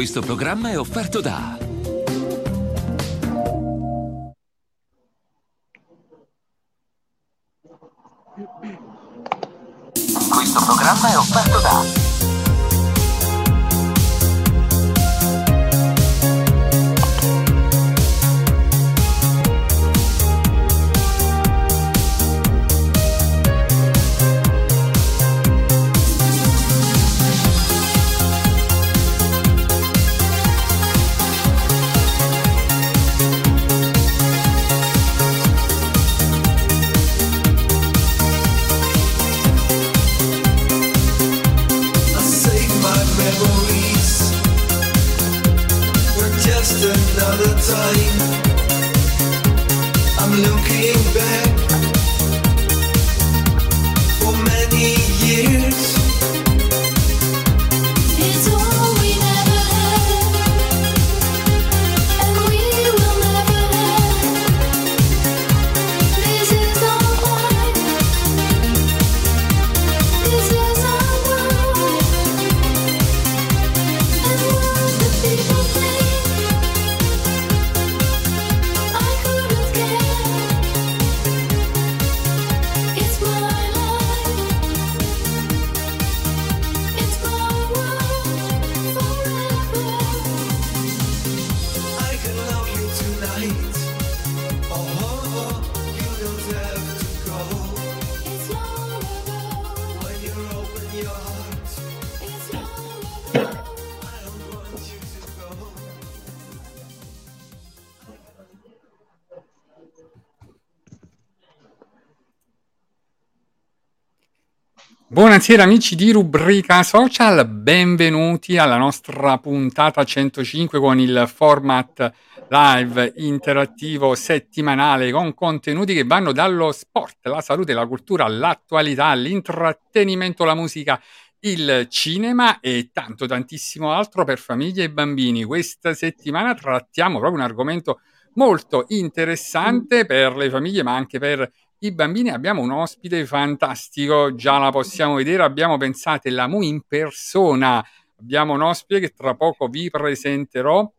Questo programma è offerto da Questo programma è offerto da Buonasera amici di Rubrica Social, benvenuti alla nostra puntata 105 con il format live interattivo settimanale con contenuti che vanno dallo sport, la salute, la cultura, l'attualità, l'intrattenimento, la musica, il cinema e tanto tantissimo altro per famiglie e bambini. Questa settimana trattiamo proprio un argomento molto interessante per le famiglie ma anche per i bambini abbiamo un ospite fantastico, già la possiamo vedere, abbiamo pensato la Mu in persona, abbiamo un ospite che tra poco vi presenterò,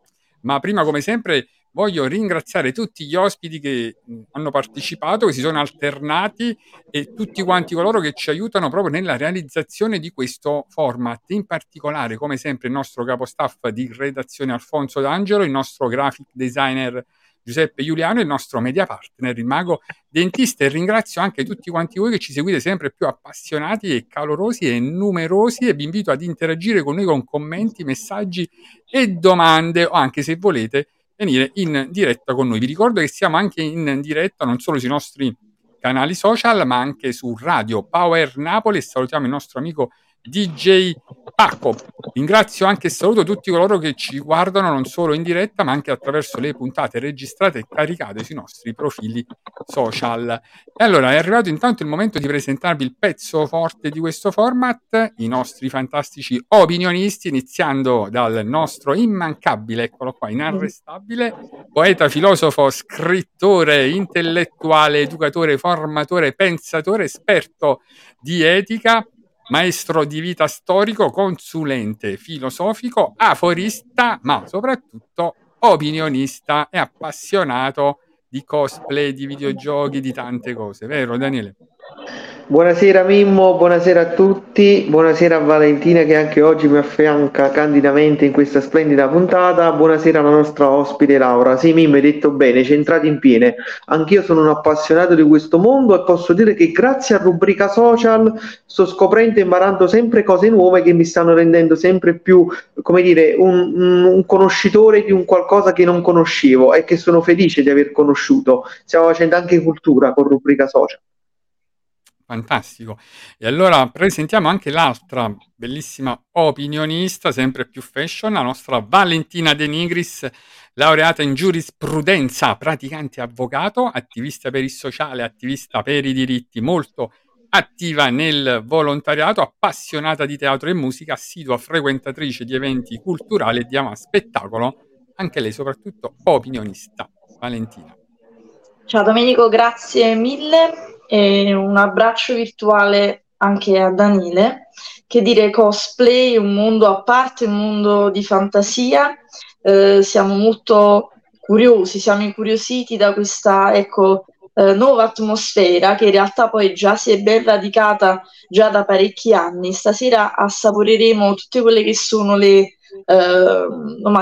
ma prima come sempre voglio ringraziare tutti gli ospiti che hanno partecipato, che si sono alternati e tutti quanti coloro che ci aiutano proprio nella realizzazione di questo format. In particolare, come sempre, il nostro capostaff di redazione Alfonso D'Angelo, il nostro graphic designer Giuseppe Giuliano, il nostro media partner, il mago dentista. E ringrazio anche tutti quanti voi che ci seguite sempre più appassionati e calorosi e numerosi e vi invito ad interagire con noi con commenti, messaggi e domande o anche se volete venire in diretta con noi. Vi ricordo che siamo anche in diretta non solo sui nostri canali social ma anche su Radio Power Napoli salutiamo il nostro amico DJ Pacco. Ringrazio anche e saluto tutti coloro che ci guardano non solo in diretta, ma anche attraverso le puntate registrate e caricate sui nostri profili social. E allora è arrivato intanto il momento di presentarvi il pezzo forte di questo format, i nostri fantastici opinionisti, iniziando dal nostro immancabile, eccolo qua, inarrestabile, poeta, filosofo, scrittore, intellettuale, educatore, formatore, pensatore, esperto di etica maestro di vita storico, consulente filosofico, aforista, ma soprattutto opinionista e appassionato di cosplay, di videogiochi, di tante cose, vero Daniele? Buonasera Mimmo, buonasera a tutti, buonasera a Valentina che anche oggi mi affianca candidamente in questa splendida puntata, buonasera alla nostra ospite Laura. Sì Mimmo, hai detto bene, centrati in piene. Anch'io sono un appassionato di questo mondo e posso dire che grazie a rubrica social sto scoprendo e imparando sempre cose nuove che mi stanno rendendo sempre più, come dire, un, un conoscitore di un qualcosa che non conoscevo e che sono felice di aver conosciuto. Stiamo facendo anche cultura con rubrica social. Fantastico. E allora presentiamo anche l'altra bellissima opinionista, sempre più fashion, la nostra Valentina De Nigris, laureata in giurisprudenza, praticante avvocato, attivista per il sociale, attivista per i diritti, molto attiva nel volontariato, appassionata di teatro e musica, assidua frequentatrice di eventi culturali e di ama spettacolo, anche lei soprattutto opinionista. Valentina. Ciao Domenico, grazie mille e un abbraccio virtuale anche a Daniele, che dire cosplay un mondo a parte, un mondo di fantasia. Eh, siamo molto curiosi, siamo incuriositi da questa ecco, eh, nuova atmosfera che in realtà poi già si è ben radicata già da parecchi anni. Stasera assaporeremo tutte quelle che sono le, eh,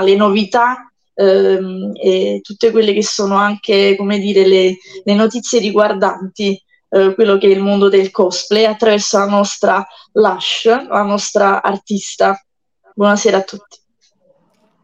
le novità ehm, e tutte quelle che sono anche, come dire, le, le notizie riguardanti eh, quello che è il mondo del cosplay attraverso la nostra Lush, la nostra artista. Buonasera a tutti.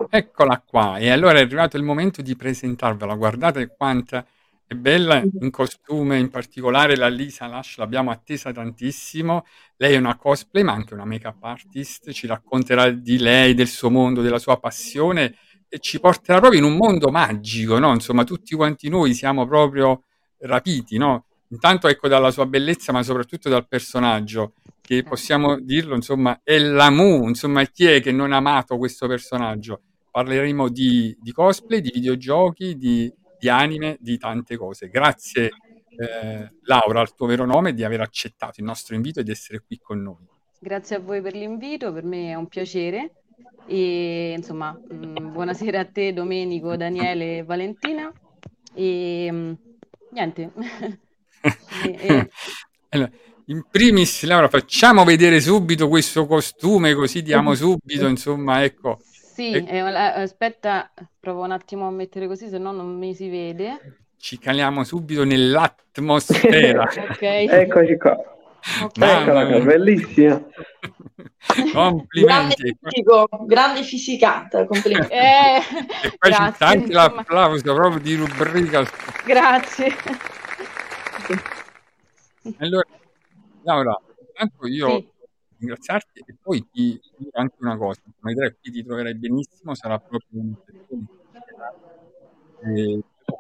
Eccola qua, e allora è arrivato il momento di presentarvela. Guardate quanta è bella in costume, in particolare la Lisa Lush l'abbiamo attesa tantissimo. Lei è una cosplay, ma anche una make-up artist, ci racconterà di lei, del suo mondo, della sua passione e ci porterà proprio in un mondo magico, no? Insomma, tutti quanti noi siamo proprio rapiti, no? Intanto ecco dalla sua bellezza, ma soprattutto dal personaggio, che possiamo dirlo, insomma, è Lamu, insomma, chi è che non ha amato questo personaggio? Parleremo di, di cosplay, di videogiochi, di, di, anime, di tante cose. Grazie eh, Laura, al tuo vero nome, di aver accettato il nostro invito ed essere qui con noi. Grazie a voi per l'invito, per me è un piacere. E insomma, mh, mm, buonasera a te Domenico, Daniele e Valentina. E mh, mm, niente. e. Allora, in primis, Laura, facciamo vedere subito questo costume, così diamo subito, insomma, ecco. Sì, e... eh, aspetta, provo un attimo a mettere così, se no non mi si vede. Ci caliamo subito nell'atmosfera. ok. Eccoci qua. Okay. Eccola qua, bellissima. Complimenti. Grande, grande fisicata, complimenti. Eh, e poi grazie, c'è anche insomma. l'applauso proprio di rubrica. Grazie. Allora, Laura, intanto io sì. ringraziarti e poi ti dico anche una cosa, vedrai qui ti troverai benissimo, sarà proprio un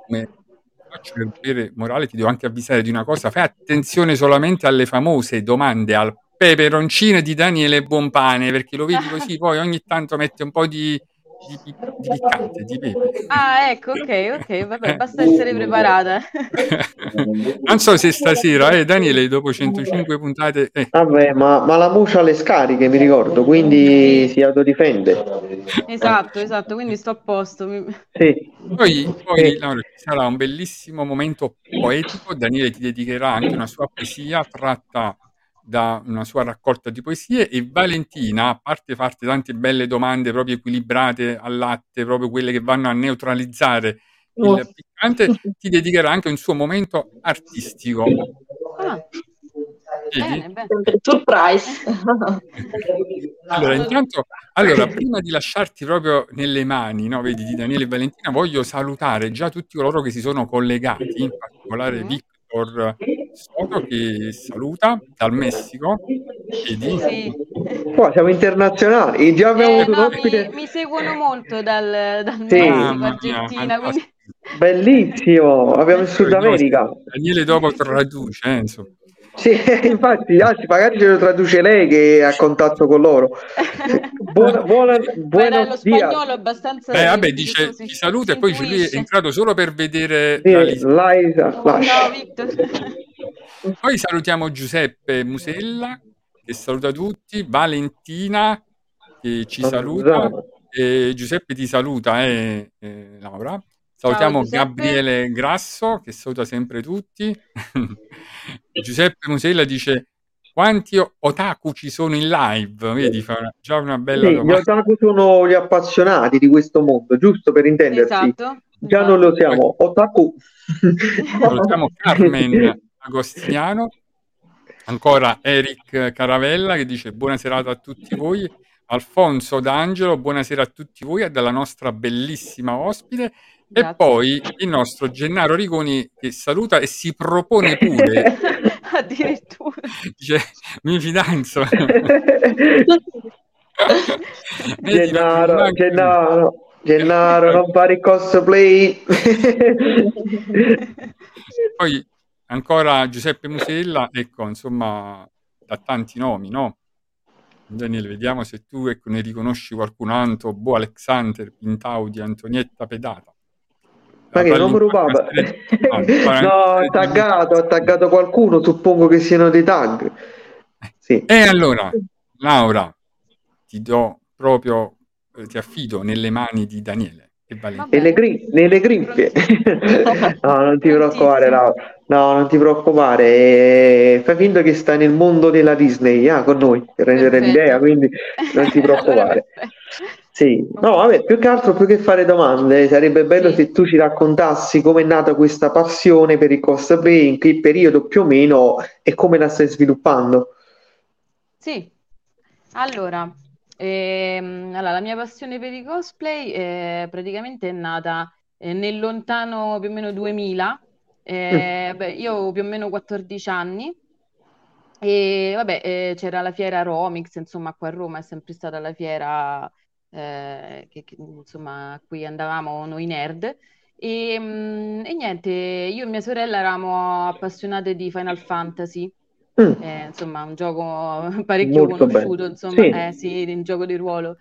come faccio per dovere morale ti devo anche avvisare di una cosa, fai attenzione solamente alle famose domande al peperoncino di Daniele Buonpane, perché lo vedi così, poi ogni tanto mette un po' di di, di, di piccante, di pepe. Ah, ecco, ok, ok, vabbè, basta essere preparata. non so se stasera, eh, Daniele, dopo 105 puntate... Eh. Vabbè, ma, ma la Mucia ha le scariche, mi ricordo, quindi si autodifende. Esatto, esatto, quindi sto a posto. Sì. Poi, poi Laura, ci sarà un bellissimo momento poetico, Daniele ti dedicherà anche una sua poesia tratta da una sua raccolta di poesie e Valentina, a parte farti tante belle domande proprio equilibrate al latte, proprio quelle che vanno a neutralizzare il oh. piccante, ti dedicherà anche un suo momento artistico. Ah. Bene, bene. Surprise. allora, intanto, allora, prima di lasciarti proprio nelle mani, no, vedi, di Daniele e Valentina, voglio salutare già tutti coloro che si sono collegati, in particolare mm-hmm. Victor Soto che saluta dal Messico. Vedi? Sì. Qua siamo internazionali, già abbiamo eh, avuto no, ospite. Mi, mi, seguono molto dal, dal sì. Messico, Argentina, quindi... Bellissimo, abbiamo il Sud America. Daniele dopo traduce, eh, insomma. Sì, infatti, anzi, magari ce lo traduce lei che è a contatto con loro. Buona, buona, buona Beh, lo spagnolo è abbastanza. Beh, vabbè, dice ti saluta e poi lì è entrato solo per vedere sì, la Liza. No, Victor. Poi salutiamo Giuseppe Musella che saluta tutti, Valentina che ci saluta, e Giuseppe ti saluta, eh, eh, Laura. Salutiamo Ciao, Gabriele Grasso che saluta sempre tutti. Giuseppe Musella dice quanti otaku ci sono in live? Vedi, fa già una bella sì, domanda. Gli otaku sono gli appassionati di questo mondo, giusto per intendersi. Esatto. Già non lo siamo, otaku. Salutiamo Carmen Agostiniano, ancora Eric Caravella che dice buona serata a tutti voi. Alfonso D'Angelo, buonasera a tutti voi e dalla nostra bellissima ospite Grazie. E poi il nostro Gennaro Rigoni che saluta e si propone pure. Addirittura. Dice, mi fidanzo. Gennaro, Gennaro, Gennaro, non fare il cosplay. poi ancora Giuseppe Musella, ecco, insomma, da tanti nomi, no? Daniele, vediamo se tu ecco, ne riconosci qualcun altro, Bo Alexander, Pintaudi, Antonietta Pedata. Ma che non rubava? no, ha taggato, ha taggato qualcuno, suppongo che siano dei tag. sì. E allora, Laura, ti do proprio, eh, ti affido nelle mani di Daniele e Valentina. Nelle, gri- nelle grinfie. no, non ti preoccupare. Laura. No, non ti preoccupare. eh, Fai finta che stai nel mondo della Disney, ah, con noi, per rendere Perfetto. l'idea, quindi non ti preoccupare. Sì, no, vabbè, più che altro, più che fare domande, sarebbe bello Sì. se tu ci raccontassi come è nata questa passione per il cosplay, in che periodo più o meno e come la stai sviluppando. Sì, allora, ehm, allora, la mia passione per i cosplay eh, praticamente è nata eh, nel lontano più o meno 2000. Eh, beh, io ho più o meno 14 anni e vabbè, eh, c'era la fiera Romix, insomma, qua a Roma è sempre stata la fiera eh, che, che, insomma, a cui andavamo noi nerd. E, mm, e niente, io e mia sorella eravamo appassionate di Final Fantasy. Mm, Eh, insomma, un gioco parecchio molto conosciuto, bello. insomma, Sì. eh, sì, un gioco di ruolo.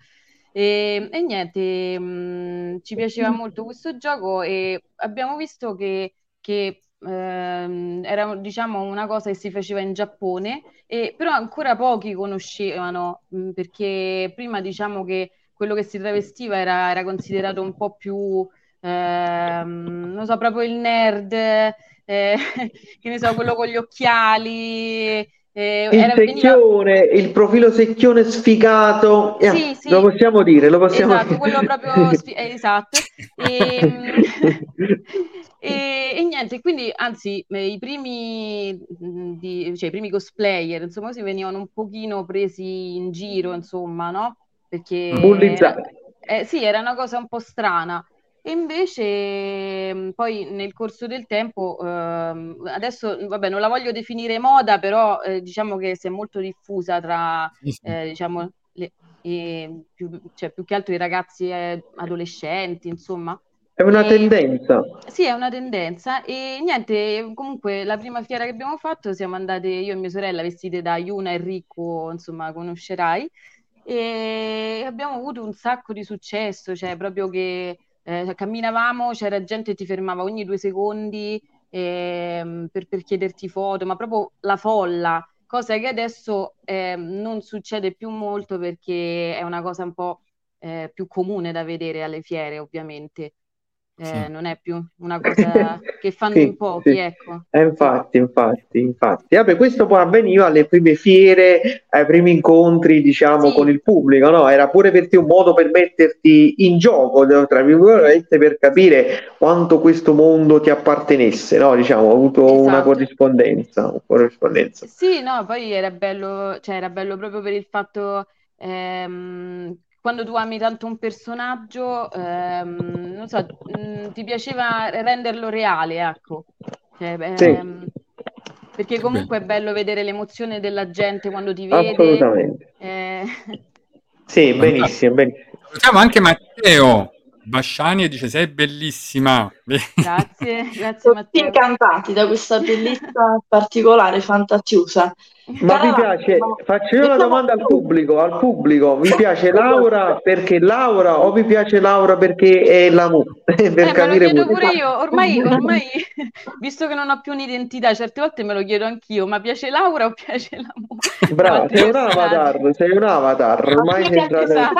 E, e niente, mh, ci piaceva molto questo gioco e abbiamo visto che, che, ehm, era, diciamo, una cosa che si faceva in Giappone, e, però ancora pochi conoscevano, mh, perché prima diciamo che quello che si travestiva era, era considerato un po' più, ehm, non so, proprio il nerd eh, che ne so, quello con gli occhiali, eh, Il era, veniva... secchione, il profilo secchione sfigato, eh, Sì, sì, lo possiamo dire, lo possiamo esatto, dire. quello proprio, sfi- eh, esatto. E, e, e niente, quindi anzi, eh, i primi, mh, di, cioè, i primi cosplayer, insomma, così venivano un pochino presi in giro, insomma, no? Perché Bullizzati. eh, sì, era una cosa un po' strana. E invece mh, poi nel corso del tempo, ehm, adesso vabbè, non la voglio definire moda, però eh, diciamo che si è molto diffusa tra eh, diciamo, le- i- più, cioè, più che altro i ragazzi eh, adolescenti, insomma. È una E- tendenza. sì, è una tendenza e niente, comunque la prima fiera che abbiamo fatto siamo andate io e mia sorella vestite da Yuna e Ricco, insomma, conoscerai, e abbiamo avuto un sacco di successo, cioè proprio che eh, camminavamo, c'era gente che ti fermava ogni due secondi ehm, per, per chiederti foto, ma proprio la folla, cosa che adesso ehm, non succede più molto perché è una cosa un po' eh, più comune da vedere alle fiere, ovviamente. Eh, Sì. non è più una cosa che fanno Sì, in pochi, sì. ecco. Eh, infatti, infatti, infatti. Vabbè, questo poi avveniva alle prime fiere, ai primi incontri, diciamo, con il pubblico, no? Era pure per te un modo per metterti in gioco, tra virgolette, per capire quanto questo mondo ti appartenesse, no? Diciamo, ho avuto una Esatto. corrispondenza, una corrispondenza. Sì, no, poi era bello, cioè era bello proprio per il fatto, ehm, quando tu ami tanto un personaggio, ehm, non so, mh, ti piaceva renderlo reale, ecco. Cioè, Sì. ehm, perché Che comunque è bello vedere l'emozione della gente quando ti vede. Assolutamente. eh, Sì, benissimo, benissimo. Salutiamo anche Matteo Basciani e dice sei bellissima. grazie, grazie Tutti Matteo. incantati da questa bellezza particolare, fantasiosa. Ma vi piace, faccio io una domanda al pubblico, al pubblico, vi piace Laura perché Laura o vi piace Laura perché è la mu? Per Eh, me lo capire chiedo pure. io, ormai, ormai, visto che non ho più un'identità, certe volte me lo chiedo anch'io, ma piace Laura o piace la mu? Brava, sei un avatar, sei un avatar, ormai sei entrata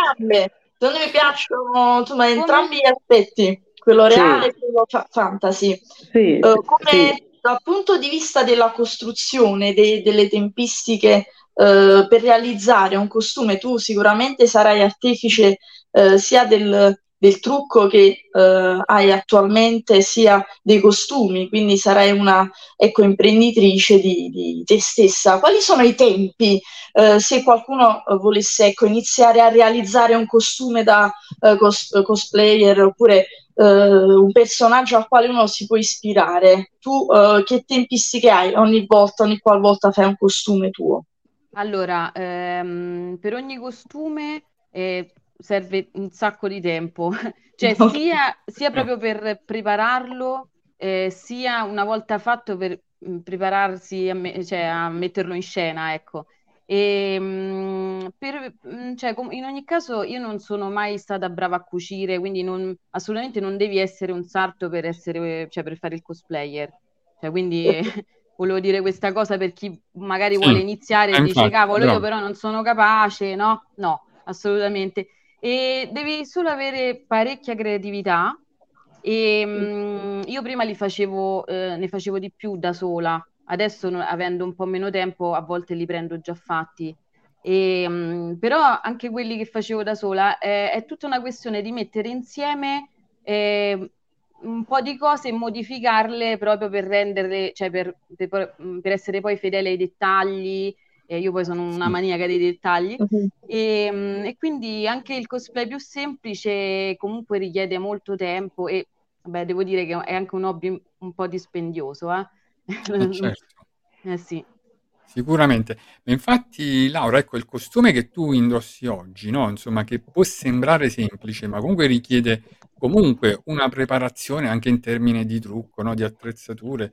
secondo me piacciono insomma, entrambi gli aspetti, quello Sì, reale e quello fa- fantasy. sì, sì, come dal punto di vista della costruzione de- delle tempistiche eh, per realizzare un costume, tu sicuramente sarai artefice eh, sia del, del trucco che eh, hai attualmente, sia dei costumi, quindi sarai una ecco, imprenditrice di, di te stessa. Quali sono i tempi eh, se qualcuno eh, volesse ecco, iniziare a realizzare un costume da eh, cos- cosplayer oppure eh, un personaggio al quale uno si può ispirare. Tu eh, che tempistiche hai ogni volta, ogni qualvolta fai un costume tuo? Allora, ehm, per ogni costume eh, serve un sacco di tempo, cioè Ok. sia, sia proprio per prepararlo, eh, sia una volta fatto per mh, prepararsi a, me- cioè, a metterlo in scena, ecco. E, mh, per- mh, cioè, com- in ogni caso io non sono mai stata brava a cucire, quindi non- assolutamente non devi essere un sarto per essere, cioè, per fare il cosplayer. Cioè, quindi volevo dire questa cosa per chi magari sì, vuole iniziare e dice cavolo no. io però non sono capace, no? No, assolutamente. E devi solo avere parecchia creatività e mh, mm, io prima li facevo, eh, ne facevo di più da sola, adesso no, avendo un po' meno tempo a volte li prendo già fatti. E, mh, mm, però anche quelli che facevo da sola eh, è tutta una questione di mettere insieme eh, un po' di cose e modificarle proprio per renderle, cioè per, per, per essere poi fedele ai dettagli. Eh, io poi sono una maniaca dei dettagli uh-huh. e, mm, e, quindi anche il cosplay più semplice comunque richiede molto tempo e beh, devo dire che è anche un hobby un po' dispendioso. Eh? Eh certo. eh sì. Sicuramente. Ma infatti, Laura, ecco, il costume che tu indossi oggi, no? Insomma, che può sembrare semplice, ma comunque richiede comunque una preparazione anche in termini di trucco, no? Di attrezzature,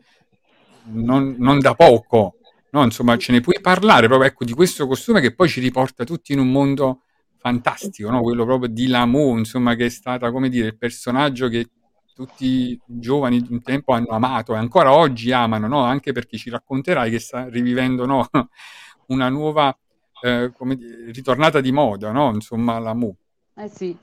non, non da poco, no? Insomma, ce ne puoi parlare proprio, ecco, di questo costume che poi ci riporta tutti in un mondo fantastico, no? Quello proprio di Lamu, insomma, che è stata, come dire, il personaggio che tutti i giovani di un tempo hanno amato e ancora oggi amano, no? anche perché ci racconterai che sta rivivendo no? una nuova eh, come ritornata di moda, no? insomma la. Eh sì.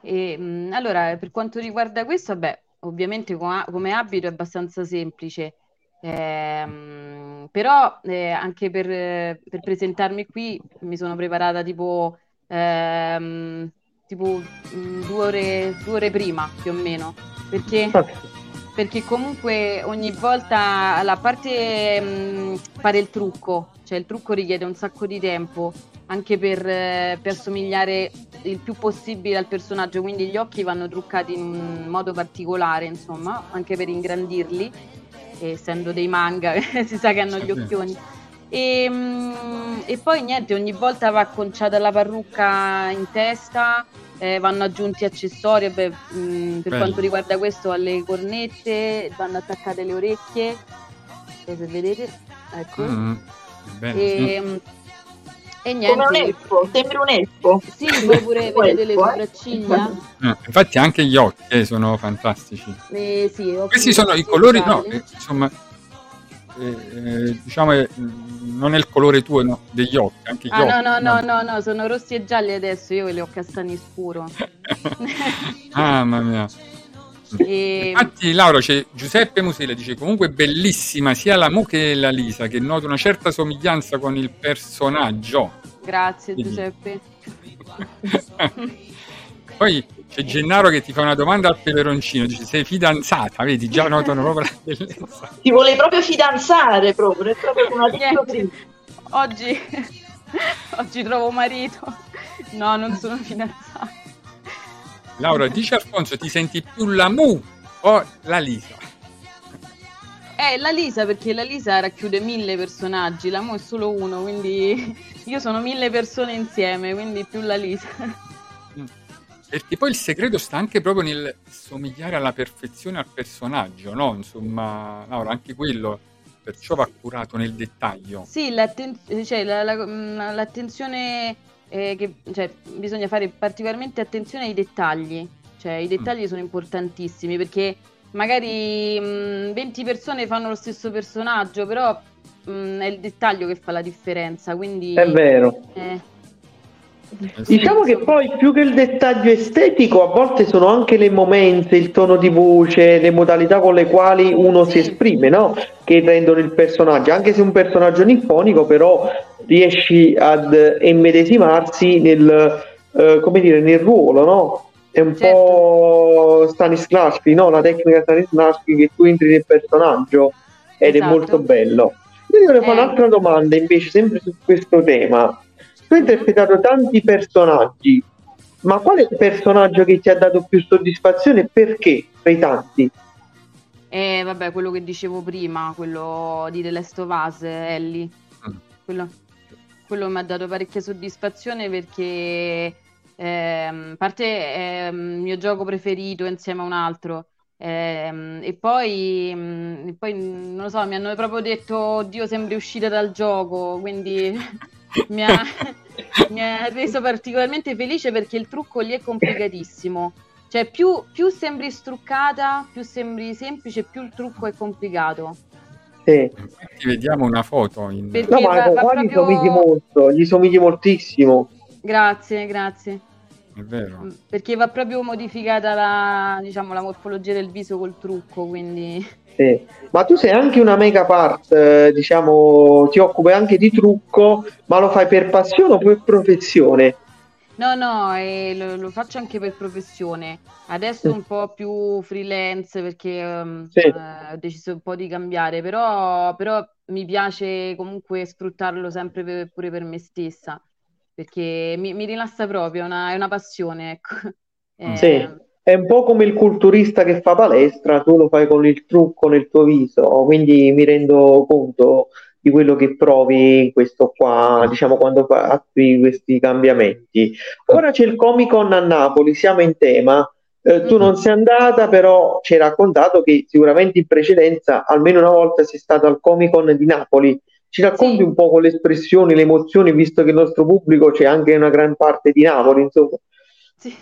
E, mh, allora, per quanto riguarda questo, beh, ovviamente come, come abito è abbastanza semplice, eh, però eh, anche per, per, presentarmi qui mi sono preparata tipo ehm, tipo mm, due ore, due ore prima più o meno, perché, perché comunque ogni volta, a parte mh, mm, fare il trucco, cioè il trucco richiede un sacco di tempo anche per, per somigliare il più possibile al personaggio, quindi gli occhi vanno truccati in un modo particolare, insomma, anche per ingrandirli, essendo dei manga, si sa che hanno gli occhioni. E, mm, e, poi niente, ogni volta va acconciata la parrucca in testa, eh, vanno aggiunti accessori, beh, mh, mm, per Bello. quanto riguarda questo alle cornette, vanno attaccate le orecchie, se vedete, ecco. Mm, bene, e, sì. E niente. Come un elfo, sembra un elfo. Sì, poi pure vedete le sopracciglia. Eh, infatti anche gli occhi eh, sono fantastici. Eh, sì, Questi sono i colori, no, eh, insomma, eh, diciamo non è il colore tuo no, degli occhi, anche gli ah, occhi. No, no, no, no, no, sono rossi e gialli adesso, io li ho castani scuro. ah, mamma mia. E... Infatti Laura c'è Giuseppe Musile dice comunque bellissima sia la Mu che la Lisa che nota una certa somiglianza con il personaggio. Grazie Quindi. Giuseppe. Poi c'è Gennaro che ti fa una domanda al peperoncino, dice sei fidanzata, vedi, già notano proprio la bellezza. Ti vuole proprio fidanzare proprio, è proprio detto Oggi, oggi trovo marito. No, non sono fidanzata. Laura, dice Alfonso, ti senti più la Mu o la Lisa? Eh, la Lisa, perché la Lisa racchiude mille personaggi, la Mu è solo uno, quindi io sono mille persone insieme, quindi più la Lisa. Perché poi il segreto sta anche proprio nel somigliare alla perfezione al personaggio, no? Insomma, Laura, anche quello perciò va curato nel dettaglio. Sì, l'atten- cioè, la, la, mm, l'attenzione eh, che cioè, bisogna fare particolarmente attenzione ai dettagli. Cioè, i dettagli mm. sono importantissimi perché magari mh, mm, 20 persone fanno lo stesso personaggio, però mh, è il dettaglio che fa la differenza. Quindi, è vero. Eh, Diciamo che poi più che il dettaglio estetico, a volte sono anche le momente, il tono di voce, le modalità con le quali uno si esprime, no? Che rendono il personaggio, anche se un personaggio niponico, però riesci ad immedesimarsi nel, eh, come dire, nel ruolo, no? È un certo. po' Stanislavski, no? La tecnica Stanislavski che tu entri nel personaggio ed esatto. è molto bello. Io volevo fare eh. un'altra domanda invece, sempre su questo tema tu hai interpretato tanti personaggi, ma qual è il personaggio che ti ha dato più soddisfazione e perché tra i tanti? Eh, vabbè, quello che dicevo prima, quello di The Last of Us, Ellie. Mm. Quello, quello mi ha dato parecchia soddisfazione perché ehm, a parte è il mio gioco preferito insieme a un altro. Ehm, e, poi, e poi non lo so, mi hanno proprio detto: Oddio, sembri uscita dal gioco. Quindi mi ha, mi ha reso particolarmente felice perché il trucco lì è complicatissimo. Cioè, più, più sembri struccata, più sembri semplice, più il trucco è complicato. Sì. Infatti vediamo una foto. In... Perché No, ma qua gli proprio- somigli molto, gli somigli moltissimo. Grazie, grazie. È vero. Mm, Perché va proprio modificata la, diciamo, la morfologia del viso col trucco, quindi... Sì. Ma tu sei anche una make-up art, eh, diciamo, ti occupi anche di trucco, ma lo fai per passione o per professione? No, no, e lo, lo faccio anche per professione. Adesso un po' più freelance perché ehm, Sì. eh, ho deciso un po' di cambiare, però, però mi piace comunque sfruttarlo sempre per- pure per me stessa, perché mi, mi rilassa proprio, è una, è una passione, ecco. Eh, Sì. È un po' come il culturista che fa palestra, tu lo fai con il trucco nel tuo viso, quindi mi rendo conto di quello che provi in questo qua, diciamo, quando fa- attui questi cambiamenti. Ora c'è il Comic Con a Napoli, siamo in tema. Eh, tu non sei andata, però ci hai raccontato che sicuramente in precedenza, almeno una volta, sei stata al Comic Con di Napoli. Ci racconti Sì. un po' con le espressioni, le emozioni, visto che il nostro pubblico c'è anche una gran parte di Napoli, insomma. Sì.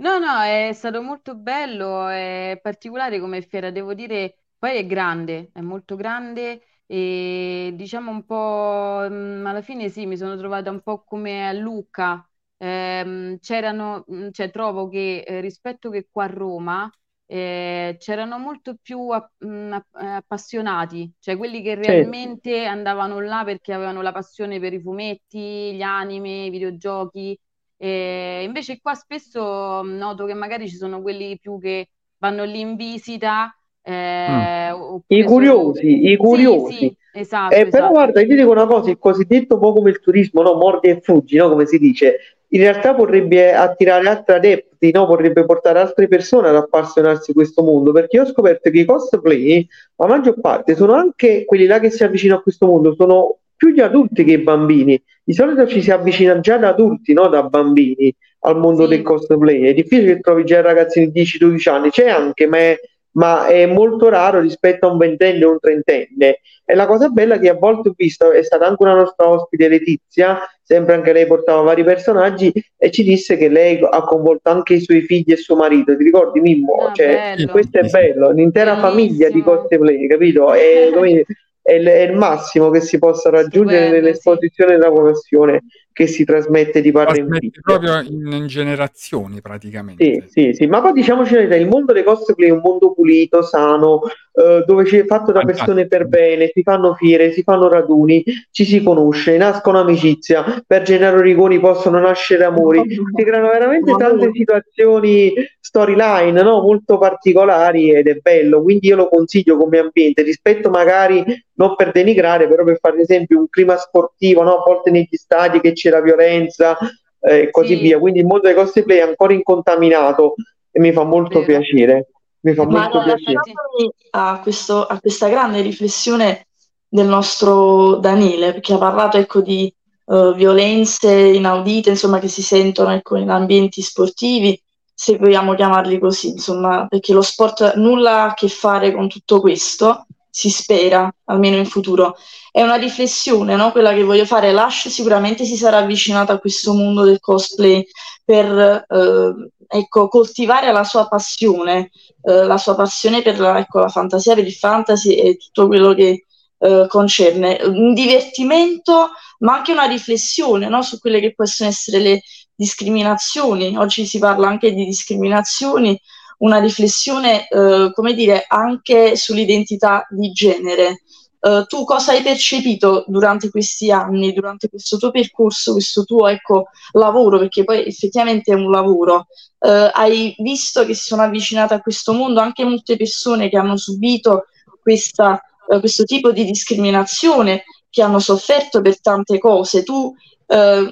No, no, è stato molto bello, è particolare come fiera, devo dire, poi è grande, è molto grande e diciamo un po', mm, alla fine sì, mi sono trovata un po' come a Lucca, Ehm, c'erano, mm, cioè trovo che eh, rispetto che qua a Roma eh, c'erano molto più app- mm, app- eh, appassionati, cioè quelli che Sì. realmente andavano là perché avevano la passione per i fumetti, gli anime, i videogiochi. E invece qua spesso mh, noto che magari ci sono quelli più che vanno lì in visita, eh, oppure I curiosi, i Sì, curiosi. sì, esatto, Eh, però esatto. guarda, io ti dico una cosa, il cosiddetto un po' come il turismo, no? Mordi e fuggi, no? Come si dice, in realtà vorrebbe attirare altri adepti, no? Vorrebbe portare altre persone ad appassionarsi di questo mondo, perché io ho scoperto che i cosplay, la maggior parte, sono anche quelli là che si avvicinano a questo mondo, sono più gli adulti che i bambini. Di solito ci si avvicina già da adulti, no? Da bambini al mondo Sì. del cosplay. È difficile che trovi già ragazzini di 10-12 anni, c'è anche, ma è, ma è molto raro rispetto a un ventenne o un trentenne. E la cosa bella che a volte ho visto, è stata anche una nostra ospite Letizia, sempre anche lei portava vari personaggi e ci disse che lei ha coinvolto anche i suoi figli e suo marito. Ti ricordi Mimmo? Ah, Cioè, bello. questo è bello, l'intera famiglia di Bellissimo. cosplay, capito? È, come- è il, è il massimo che si possa raggiungere Stupendo, nell'esposizione della professione che si trasmette di padre in figlio. proprio in, in generazioni praticamente. Sì, sì, sì, ma poi diciamoci la verità, il mondo dei cosplay è un mondo pulito, sano, eh, dove c'è fatto da persone per bene, si fanno fiere, si fanno raduni, ci si conosce, nascono amicizia, per Gennaro Rigoni possono nascere amori, si creano veramente tante situazioni, storyline, no? Molto particolari ed è bello, quindi io lo consiglio come ambiente, rispetto magari, non per denigrare, però per fare esempio un clima sportivo, no? A volte negli stadi che c'è la violenza eh, e così Sì. via, quindi il mondo dei cosplay è ancora incontaminato e mi fa molto Vero. piacere, mi fa Ma molto piacere. agganciandomi a, questo- a questa grande riflessione del nostro Daniele, perché ha parlato ecco, di eh, violenze inaudite, insomma, che si sentono ecco, in ambienti sportivi, se vogliamo chiamarli così, insomma, perché lo sport nulla ha a che fare con tutto questo, si spera, almeno in futuro. È una riflessione, no? Quella che voglio fare. Lash sicuramente si sarà avvicinato a questo mondo del cosplay per eh, ecco, coltivare la sua passione, eh, la sua passione per la, ecco, la fantasia, per il fantasy e tutto quello che eh, concerne. Un divertimento, ma anche una riflessione no, su quelle che possono essere le discriminazioni. Oggi si parla anche di discriminazioni, una riflessione, eh, come dire, anche sull'identità di genere. Uh, tu cosa hai percepito durante questi anni, durante questo tuo percorso, questo tuo ecco, lavoro, perché poi effettivamente è un lavoro, uh, hai visto che si sono avvicinate a questo mondo anche molte persone che hanno subito questa, uh, questo tipo di discriminazione, che hanno sofferto per tante cose. Tu,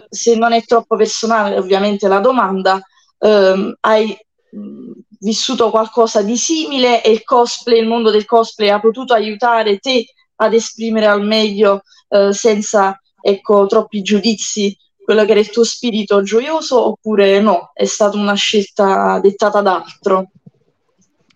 se non è troppo personale ovviamente la domanda, ehm, hai vissuto qualcosa di simile e il cosplay, il mondo del cosplay ha potuto aiutare te ad esprimere al meglio eh, senza ecco, troppi giudizi quello che era il tuo spirito gioioso oppure no, è stata una scelta dettata da altro?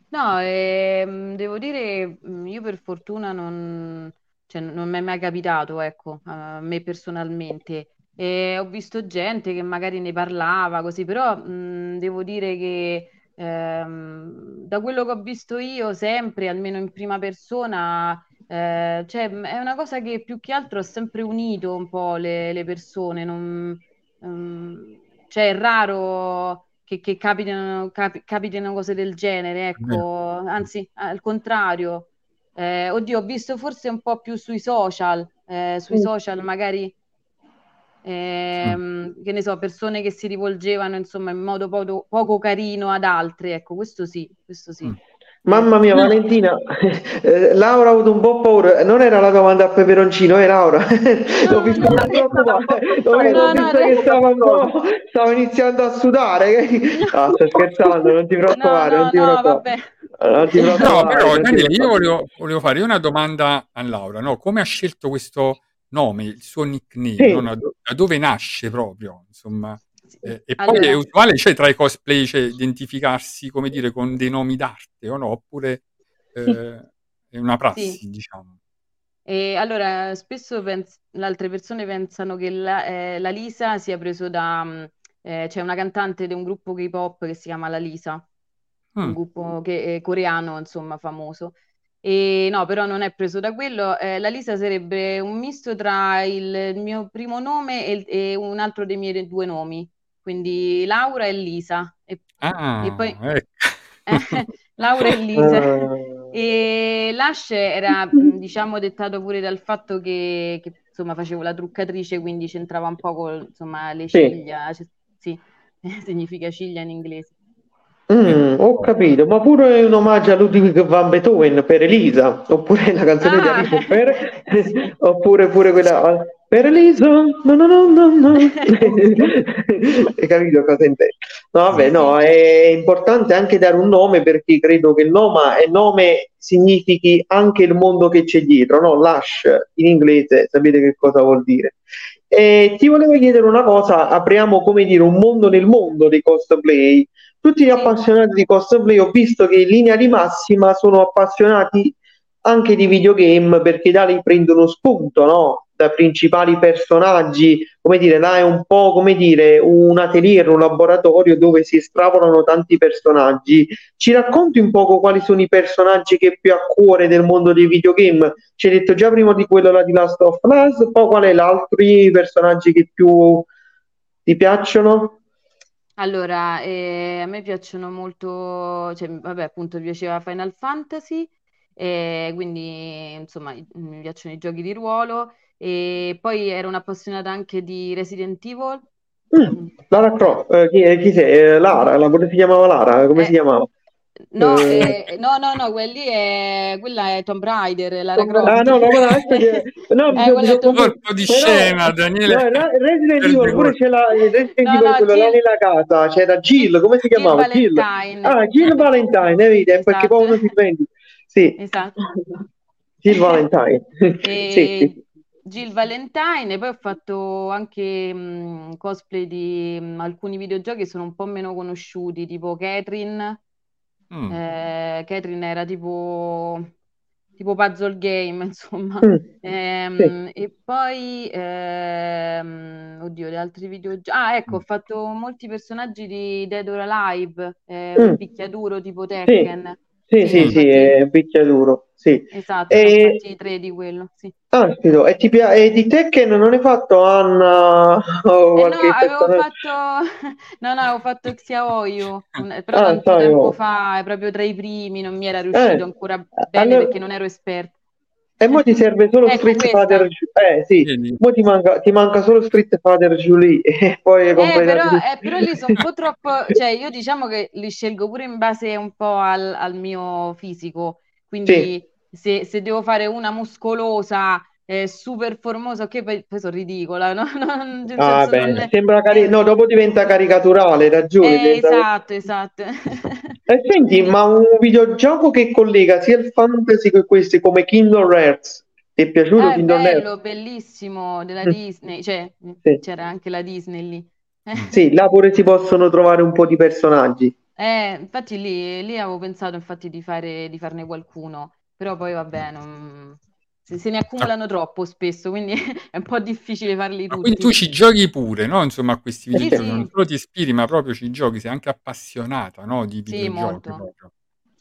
No, ehm, devo dire, mh, io per fortuna non, cioè, non mi è mai capitato, ecco, a me personalmente. E ho visto gente che magari ne parlava così, però mh, devo dire che ehm, da quello che ho visto io sempre, almeno in prima persona, Eh, cioè, è una cosa che più che altro ha sempre unito un po' le, le persone. Non, ehm, cioè, è raro che, che capitino, capi- capitino cose del genere, ecco, anzi, al contrario. Eh, oddio, ho visto forse un po' più sui social, eh, sui social magari Mm. ehm, che ne so, persone che si rivolgevano insomma in modo poco, poco carino ad altri, ecco, questo sì, questo sì. Mm. Mamma mia, Valentina, eh, Laura ha avuto un po' paura. Non era la domanda a peperoncino, eh, Laura? No, L'ho vista no, l'ho no, no, no. che stava un po', stava iniziando a sudare. Ah, sto scherzando, non ti No, preoccupare, non no, ti no, preoccupare. vabbè. Non ti No, preoccupare, però non ti Daniele, io volevo, volevo fare una domanda a Laura, no? Come ha scelto questo nome, il suo nickname, Sì. no? Da, do- da dove nasce proprio, insomma. Sì. Eh, e poi è Allora, usuale, cioè, tra i cosplay, cioè, identificarsi, come dire, con dei nomi d'arte o no? Oppure eh, è una prassi, diciamo. E allora, spesso pens- le altre persone pensano che la, eh, la Lisa sia preso da... mh, eh, c'è una cantante di un gruppo K-pop che si chiama La Lisa, un Mm. gruppo che, coreano, insomma, famoso. E no, però non è preso da quello. Eh, la Lisa sarebbe un misto tra il mio primo nome e, e un altro dei miei due nomi, quindi Laura e Lisa. E, e poi Ah, ecco. Laura e Lisa. Ah. E Lash era, diciamo, dettato pure dal fatto che, che, insomma, facevo la truccatrice, quindi c'entrava un po' con, insomma, le Sì. ciglia, cioè, sì, significa ciglia in inglese. Mm, ho capito, ma pure un omaggio a Ludwig van Beethoven per Elisa, oppure la canzone di Ah, Alice per, oppure pure quella per Elisa, no no no no no. Hai capito cosa intendo? No, vabbè, no, è importante anche dare un nome perché credo che il nome, il nome significhi anche il mondo che c'è dietro, no? Lush in inglese, sapete che cosa vuol dire? E ti volevo chiedere una cosa, apriamo come dire un mondo nel mondo dei cosplay. Tutti gli appassionati di cosplay ho visto che in linea di massima sono appassionati anche di videogame perché da lì prendono spunto, no? Da principali personaggi, come dire, là è un po' come dire un atelier, un laboratorio dove si estrapolano tanti personaggi. Ci racconti un poco quali sono i personaggi che più a cuore del mondo dei videogame? Ci hai detto già prima di quello là di Last of Us, poi qual è l'altro personaggi che più ti piacciono? Allora, eh, a me piacciono molto, cioè, vabbè, appunto, mi piaceva Final Fantasy, e quindi, insomma, i- mi piacciono i giochi di ruolo, e poi ero un'appassionata anche di Resident Evil. Mm, Lara Croft, eh, chi, eh, chi sei? Eh, Lara, la, come si chiamava Lara? Come si Eh, chiamava? No, Eh, eh, no, no, no, quelli è, quella è Tomb Raider, Lara Ah, Croft. no, no, ma adesso che- no, Eh, bisogna, è bisogna Tomb Colpo di però- scena, Daniele. no, la- Resident Evil pure c'è la Resident No, Evil, no, quello là Jill, nella casa, c'era Jill, come si chiamava? Jill. Valentine. Ah, Jill Valentine, vedi, è perché Esatto. poi uno si sveglia. Sì, Esatto. Jill Valentine. E Sì, sì. Jill Valentine, e poi ho fatto anche mh, cosplay di mh, alcuni videogiochi che sono un po' meno conosciuti, tipo Catherine. Mm. Eh, Catherine era tipo, tipo puzzle game, insomma. Mm, Ehm, e poi, ehm, oddio, gli altri videogiochi. Ah, ecco, ho fatto molti personaggi di Dead or Alive, eh, Mm. un picchiaduro tipo Tekken. sì, Sì, sì, ho sì, è picchiaduro, sì. esatto, E, fatti tre di quello, sì. caspito, e, ti pia- e di Tekken non hai fatto Anna o Eh no, avevo personaggio? fatto, no, no, avevo fatto Xiaoyu, un- però Ah, tanto tempo oh. fa, è proprio tra i primi, non mi era riuscito Eh, ancora bene allora, perché non ero esperta. E mo ti serve solo Ecco Street questa. Fighter, eh sì, Vedi? mo ti manca, ti manca solo Street Fighter Julie e poi Eh, però, eh, però lì sono un po' troppo, cioè io diciamo che li scelgo pure in base un po' al, al mio fisico, Sì, quindi se, se devo fare una muscolosa, eh, super formosa, ok, poi, poi sono ridicola, no? Nel ah è... sembra cari- no, dopo diventa caricaturale, ragione, eh, diventa... esatto, esatto. E senti, ma un videogioco che collega sia il fantasy che questi come Kingdom Hearts, ti è piaciuto Ah, è Kingdom Hearts? bello, bellissimo, della Mm, Disney, cioè Sì. c'era anche la Disney lì. Sì, là pure si possono trovare un po' di personaggi. Eh, infatti lì, lì avevo pensato infatti di fare, di farne qualcuno, però poi vabbè, non- se, se ne Ah, accumulano troppo spesso, quindi è un po' difficile farli ma quindi tu tutti. ci giochi pure, no? Insomma, a questi Sì, videogiochi, non sì, solo ti ispiri, ma proprio ci giochi, sei anche appassionata, no? Di sì, videogiochi molto. proprio.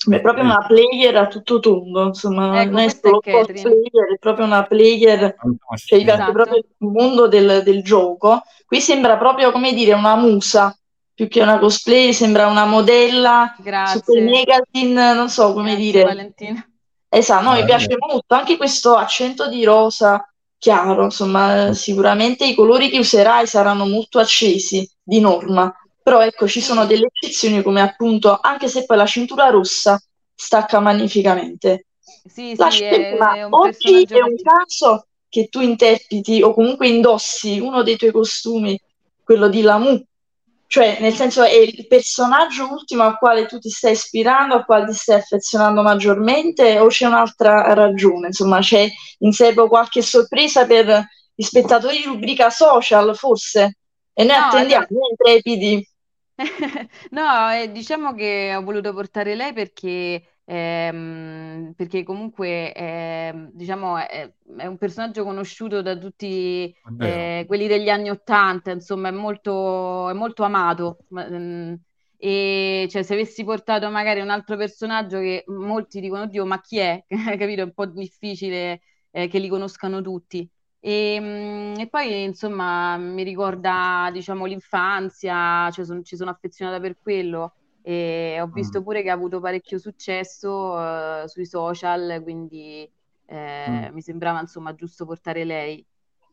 È proprio una player a tutto tondo, insomma, Ecco, non è solo cosplayer, è proprio una player cioè Fantastico. piace Esatto. proprio il mondo del, del gioco. Qui sembra proprio, come dire, una musa, più che una cosplay, sembra una modella su quei Grazie. magazine, non so come Grazie dire. Valentina. Esatto, no, mi Eh, piace molto anche questo accento di rosa chiaro, insomma, eh, sicuramente i colori che userai saranno molto accesi di norma, però ecco, ci sono delle eccezioni come appunto, anche se poi la cintura rossa stacca magnificamente. sì, La sì, scelta, è, ma è oggi è un caso che tu interpreti o comunque indossi uno dei tuoi costumi, quello di Lamu, cioè nel senso è il personaggio ultimo al quale tu ti stai ispirando, al quale ti stai affezionando maggiormente o c'è un'altra ragione? Insomma, c'è in serbo qualche sorpresa per gli spettatori di rubrica social, forse? E noi No, attendiamo, noi intrepidi. no, eh, diciamo che ho voluto portare lei perché, ehm, perché comunque ehm, diciamo, è, è un personaggio conosciuto da tutti eh, quelli degli anni Ottanta, insomma, è molto, è molto amato. Ma, mm, E cioè, se avessi portato magari un altro personaggio che molti dicono, Dio, ma chi è? Capito? È un po' difficile eh, che li conoscano tutti. E, mm, e poi, insomma, mi ricorda, diciamo, l'infanzia, cioè son- ci sono affezionata per quello e ho Mm. visto pure che ha avuto parecchio successo eh, sui social, quindi eh, Mm. mi sembrava, insomma, giusto portare lei.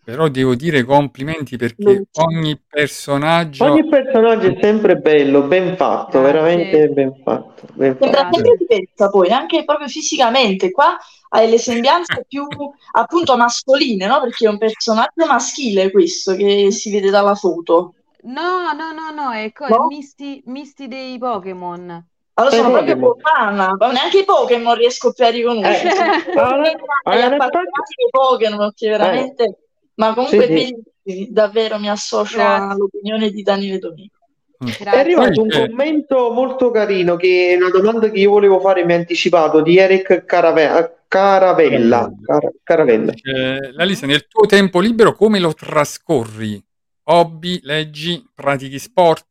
Però devo dire complimenti perché ogni personaggio Ogni personaggio è sempre bello, ben fatto, veramente Grazie, ben fatto. Ben Sembra fatto. sempre diversa poi, anche proprio fisicamente. Qua hai le sembianze più appunto mascoline, no? Perché è un personaggio maschile questo che si vede dalla foto, No, no, no, no, è, co- è no? Misty, Misty dei Pokémon. Allora Eh, sono proprio Pokémon. profana, ma neanche i Pokémon riesco più a Eh, riconoscere. Ah, ah, agli in effetti, appassionati dei Pokémon che eh, veramente, ma sì, comunque sì. bellissimi, davvero mi associo Grazie, all'opinione di Daniele Domenico. Mm. È grazie. arrivato Poi un commento molto carino che è una domanda che io volevo fare mi ha anticipato di Eric Carave- Caravella. Caravella. Car- Caravella. Dice, la Lisa, Mm? nel tuo tempo libero come lo trascorri? Hobby, leggi, pratichi sport?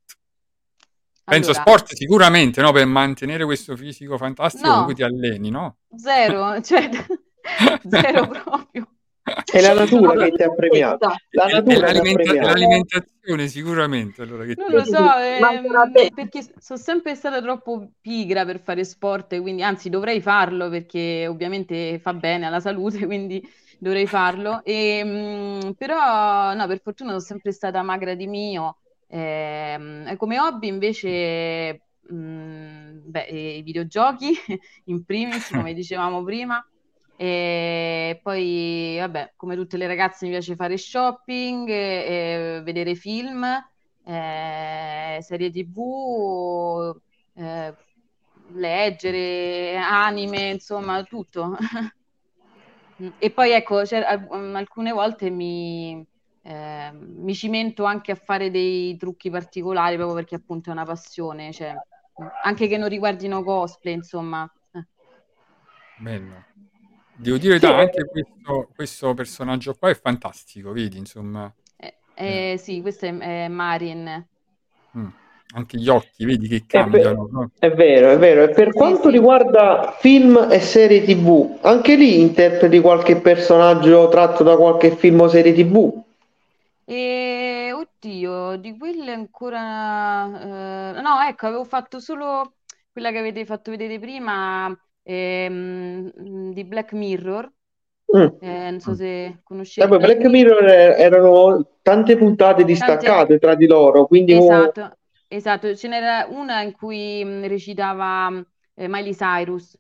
Penso Allora, sport sicuramente, no? Per mantenere questo fisico fantastico comunque ti no, alleni, no? zero, cioè zero proprio. È la natura che ti ha premiato. aspetta, La È, è natura l'alimenta- premiato. l'alimentazione sicuramente allora che Non ti lo so, ehm, perché sono sempre stata troppo pigra per fare sport, quindi anzi dovrei farlo perché ovviamente fa bene alla salute, quindi dovrei farlo. E, mm, però no, per fortuna sono sempre stata magra di mio. Ehm, e come hobby invece, mm, beh, i videogiochi in primis, come dicevamo prima. E poi, vabbè, come tutte le ragazze mi piace fare shopping, e, e vedere film, eh, serie TV, eh, leggere, anime, insomma, tutto. E poi ecco, al- um, alcune volte mi, eh, mi cimento anche a fare dei trucchi particolari proprio perché appunto è una passione, cioè, anche che non riguardino cosplay, insomma. Eh. Bello. Devo dire, Sì, da, eh, anche questo, questo personaggio qua è fantastico, vedi, insomma, Eh, eh, eh, sì, questo è, è Marin. mm, anche gli occhi, vedi che è, cambiano, no? è vero, è vero. E per quanto riguarda film e serie TV, anche lì interpreti qualche personaggio tratto da qualche film o serie TV? E oddio, di quelle ancora... eh, no, ecco, avevo fatto solo quella che avete fatto vedere prima ehm, di Black Mirror. Mm. Eh, non so Mm. se conoscete poi Black Mirror. Eh, erano tante puntate Tante... distaccate tra di loro, quindi Esatto, esatto. Ce n'era una in cui mh, recitava eh, Miley Cyrus.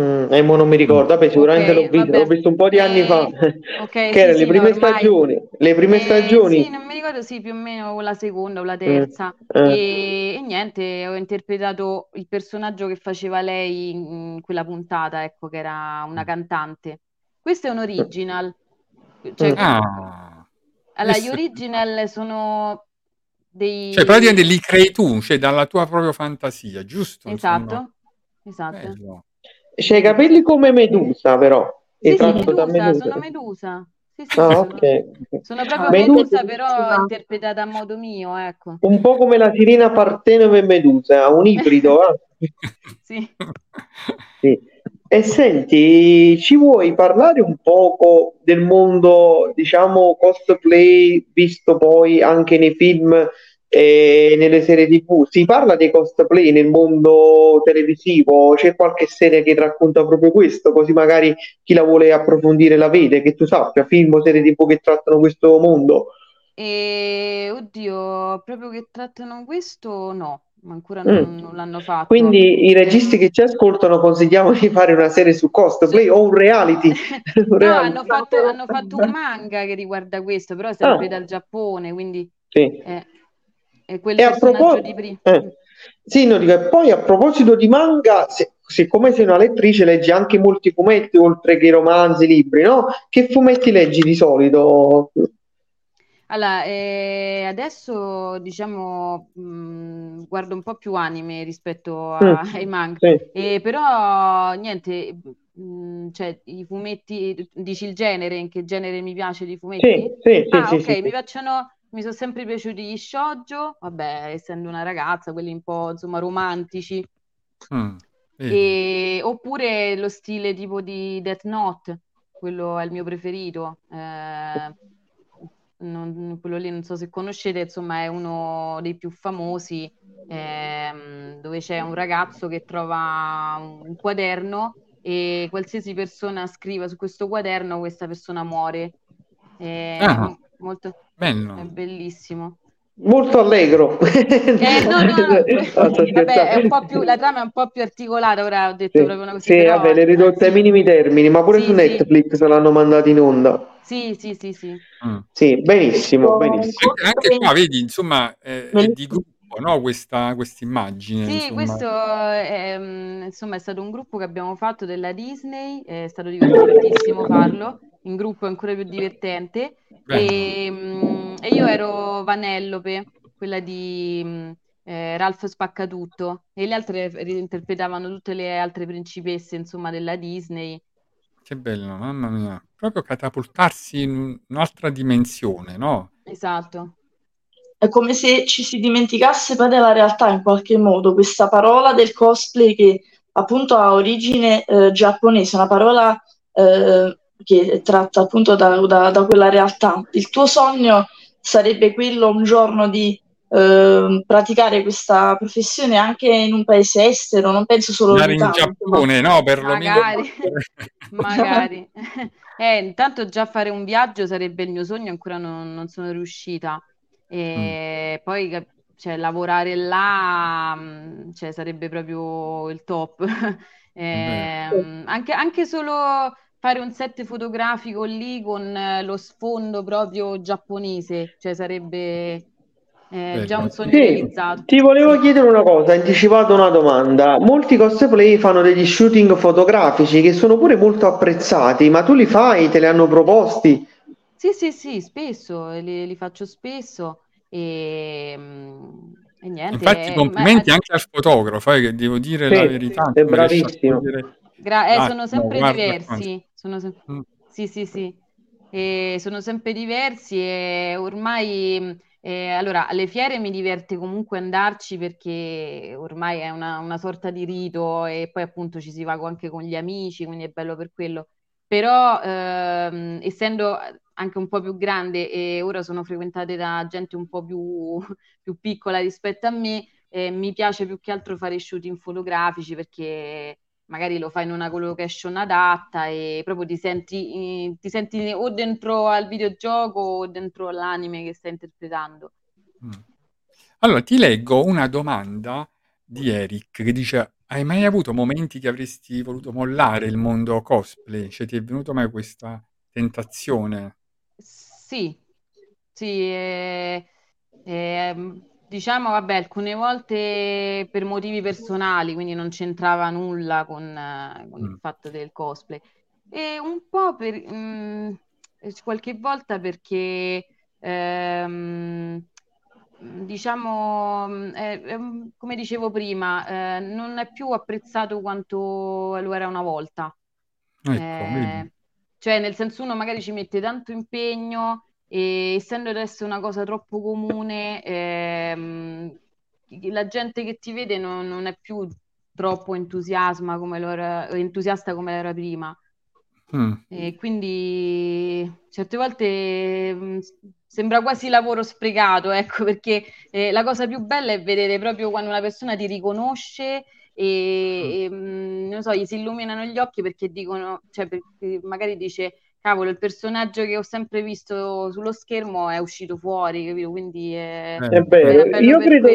mm, Emo non mi Mm. ricordo, vabbè, sicuramente l'ho Ok, visto, l'ho visto un po' di anni fa, E... Ok, che sì, erano le sì, no, prime ormai... stagioni, le prime Eh, sì, stagioni. non mi ricordo, sì, più o meno o la seconda o la Mm, terza. eh. E, e niente, ho interpretato il personaggio che faceva lei in quella puntata, ecco, che era una cantante. Questo è un original. Cioè, Mm. Ah, allora, gli questo original sono Cioè, praticamente dei... li crei tu, cioè dalla tua propria fantasia, giusto? Insomma, Esatto, esatto. bello. C'ha i Sì. capelli come Medusa, però, Sì, sì, Medusa, Medusa. sono Medusa. Sì, sì, Ah, sono, ok. sono proprio Medusa, Medusa, però interpretata a modo mio, ecco. un po' come la sirena Partenove e Medusa, un ibrido, eh? Sì. Sì. E senti, ci vuoi parlare un poco del mondo, diciamo, cosplay, visto poi anche nei film e nelle serie TV? Si parla dei cosplay nel mondo televisivo? C'è qualche serie che racconta proprio questo? Così magari chi la vuole approfondire la vede, che tu sappia, film o serie TV che trattano questo mondo. E oddio, proprio che trattano questo, no, ma ancora Mm. non, non l'hanno fatto. Quindi i registi che ci ascoltano consigliamo di fare una serie su cosplay o un reality. Un No, reality. hanno fatto, hanno fatto un manga che riguarda questo, però sempre Ah. dal Giappone, quindi Sì. è, è quel E a di prima. eh, sì, no, dico, e poi a proposito di manga, se- siccome sei una lettrice, leggi anche molti fumetti oltre che romanzi, libri, no? Che fumetti leggi di solito? Allora, eh, adesso diciamo mh, guardo un po' più anime rispetto a- Mm. ai manga, Sì. Eh, però niente, mh, cioè i fumetti, dici il genere, in che genere mi piace di fumetti? Sì, sì, sì, Ah, sì, ok, sì, sì. mi piacciono, mi sono sempre piaciuti gli shoujo, vabbè, essendo una ragazza, quelli un po' insomma romantici, Mm, vedi. e, oppure lo stile tipo di Death Note, quello è il mio preferito. Eh, non- quello lì non so se conoscete, insomma, è uno dei più famosi, ehm, dove c'è un ragazzo che trova un, quaderno e qualsiasi persona scriva su questo quaderno, questa persona muore. È Ah. m- molto, è Bello. bellissimo. Molto allegro. Eh, no, no, no, vabbè, più, la trama è un po' più articolata, ora ho detto Sì, proprio una così, sì, però vabbè, le ridotte ai sì, minimi termini, ma pure Sì, su sì. Netflix l'hanno mandato in onda. sì, sì, sì, sì. Mm. Sì, benissimo, benissimo. Anche, qua, vedi, insomma, Bellissimo. di gruppo, no? Questa immagine, Sì, insomma. questo è, mm, insomma, è stato un gruppo che abbiamo fatto della Disney, è stato divertentissimo farlo, in gruppo è ancora più divertente, e, mm, e io ero Vanellope, quella di mm, eh, Ralph Spaccatutto, e le altre interpretavano tutte le altre principesse, insomma, della Disney. Che bello, mamma mia. Proprio catapultarsi in un'altra dimensione, no? Esatto. È come se ci si dimenticasse poi della realtà in qualche modo, questa parola del cosplay che appunto ha origine eh, giapponese, una parola eh, che è tratta appunto da, da- da quella realtà. Il tuo sogno sarebbe quello un giorno di eh, praticare questa professione anche in un paese estero, non penso solo Andare in. Giappone, no? Perlomeno. Magari, magari. Eh, intanto già fare un viaggio sarebbe il mio sogno, ancora non, non sono riuscita. E poi cap- cioè, lavorare là, mm, cioè, sarebbe proprio il top. Ehm, anche, anche solo fare un set fotografico lì con eh, lo sfondo proprio giapponese, cioè sarebbe eh, già un sogno Sì, realizzato. ti volevo chiedere una cosa, anticipato una domanda. Molti cosplay fanno degli shooting fotografici che sono pure molto apprezzati, ma tu li fai? Te li hanno proposti? Sì, sì, sì, spesso, li, li faccio spesso e, mm, e niente. Infatti, eh, complimenti anche al fotografo, eh, che devo dire Sì, la verità. è insomma, riesce a bravissimo. cogliere gra- eh, sono l'attimo, sempre guarda diversi, sono sem- Mm. sì, sì, sì, E sono sempre diversi e ormai, mm, eh, allora, alle fiere mi diverte comunque andarci perché ormai è una, una sorta di rito e poi appunto ci si va anche con gli amici, quindi è bello per quello. Però ehm, essendo anche un po' più grande e ora sono frequentate da gente un po' più, più piccola rispetto a me, eh, mi piace più che altro fare shooting fotografici perché magari lo fai in una collocation adatta e proprio ti senti, eh, ti senti o dentro al videogioco o dentro all'anime che stai interpretando. Mm. Allora, ti leggo una domanda di Eric che dice: Hai mai avuto momenti che avresti voluto mollare il mondo cosplay? Cioè, ti è venuto mai questa tentazione? Sì, sì, eh, ehm, diciamo, vabbè, alcune volte per motivi personali, quindi non c'entrava nulla con, eh, con il Mm. fatto del cosplay. E un po' per, mm, eh, qualche volta perché, ehm, diciamo, mm, eh, come dicevo prima, eh, non è più apprezzato quanto lo era una volta. Ecco, Eh? Cioè nel senso uno magari ci mette tanto impegno e essendo adesso una cosa troppo comune, ehm, la gente che ti vede non, non è più troppo entusiasma come entusiasta come era prima. Mm. E quindi certe volte mh, mm, sembra quasi lavoro sprecato, ecco, perché eh, la cosa più bella è vedere proprio quando una persona ti riconosce e, mm. e non so, gli si illuminano gli occhi perché dicono, cioè perché magari dice cavolo, il personaggio che ho sempre visto sullo schermo è uscito fuori, capito? Quindi è, eh. è vero. Io credo,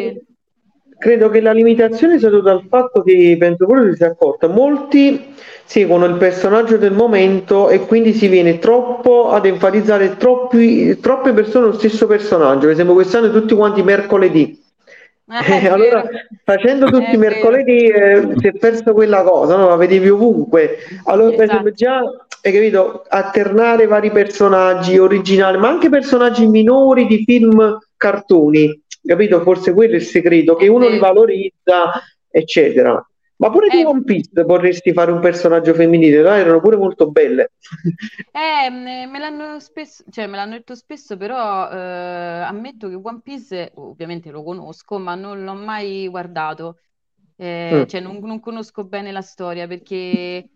credo, che la limitazione sia dovuta al fatto che penso pure si sia accorta. Molti seguono il personaggio del momento e quindi si viene troppo ad enfatizzare troppi, troppe persone lo stesso personaggio. Per esempio, quest'anno tutti quanti mercoledì. Eh, allora, facendo tutti i mercoledì eh, si è perso quella cosa, no? la vedevi ovunque. Allora, esatto. per esempio, già hai capito, alternare vari personaggi originali, ma anche personaggi minori di film cartoni, capito? Forse quello è il segreto, che uno li valorizza, eccetera. Ma pure eh, di One Piece vorresti fare un personaggio femminile, no? erano pure molto belle. Eh, me l'hanno spesso, cioè me l'hanno detto spesso, però eh, ammetto che One Piece, ovviamente lo conosco, ma non l'ho mai guardato. Eh, mm. Cioè non, non, conosco bene la storia perché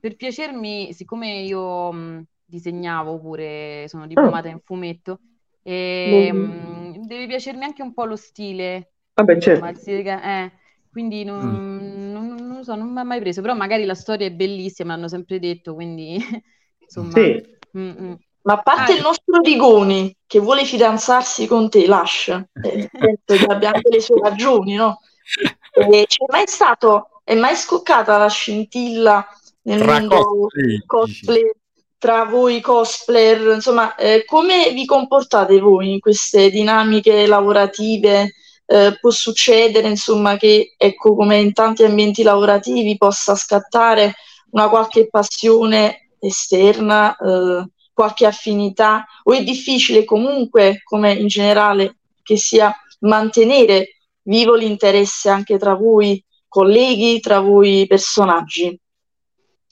per piacermi, siccome io mh, disegnavo pure, sono diplomata ah. in fumetto, e, mm. mh, deve piacermi anche un po' lo stile. Vabbè, certo. eh, quindi non, mm. non, non, lo so, non mi ha mai preso, però magari la storia è bellissima, me l'hanno sempre detto, quindi insomma... Sì. Mm, mm. Ma a parte ah, il nostro Rigoni che vuole fidanzarsi con te, Lash, eh, penso che abbia anche le sue ragioni, no? E c'è mai stato, è mai scoccata la scintilla nel tra mondo cosplay, cosplay tra voi cosplayer, insomma, eh, come vi comportate voi in queste dinamiche lavorative? Eh, può succedere, insomma, che ecco, come in tanti ambienti lavorativi possa scattare una qualche passione esterna, eh, qualche affinità, o è difficile comunque, come in generale, che sia mantenere vivo l'interesse anche tra voi colleghi, tra voi personaggi?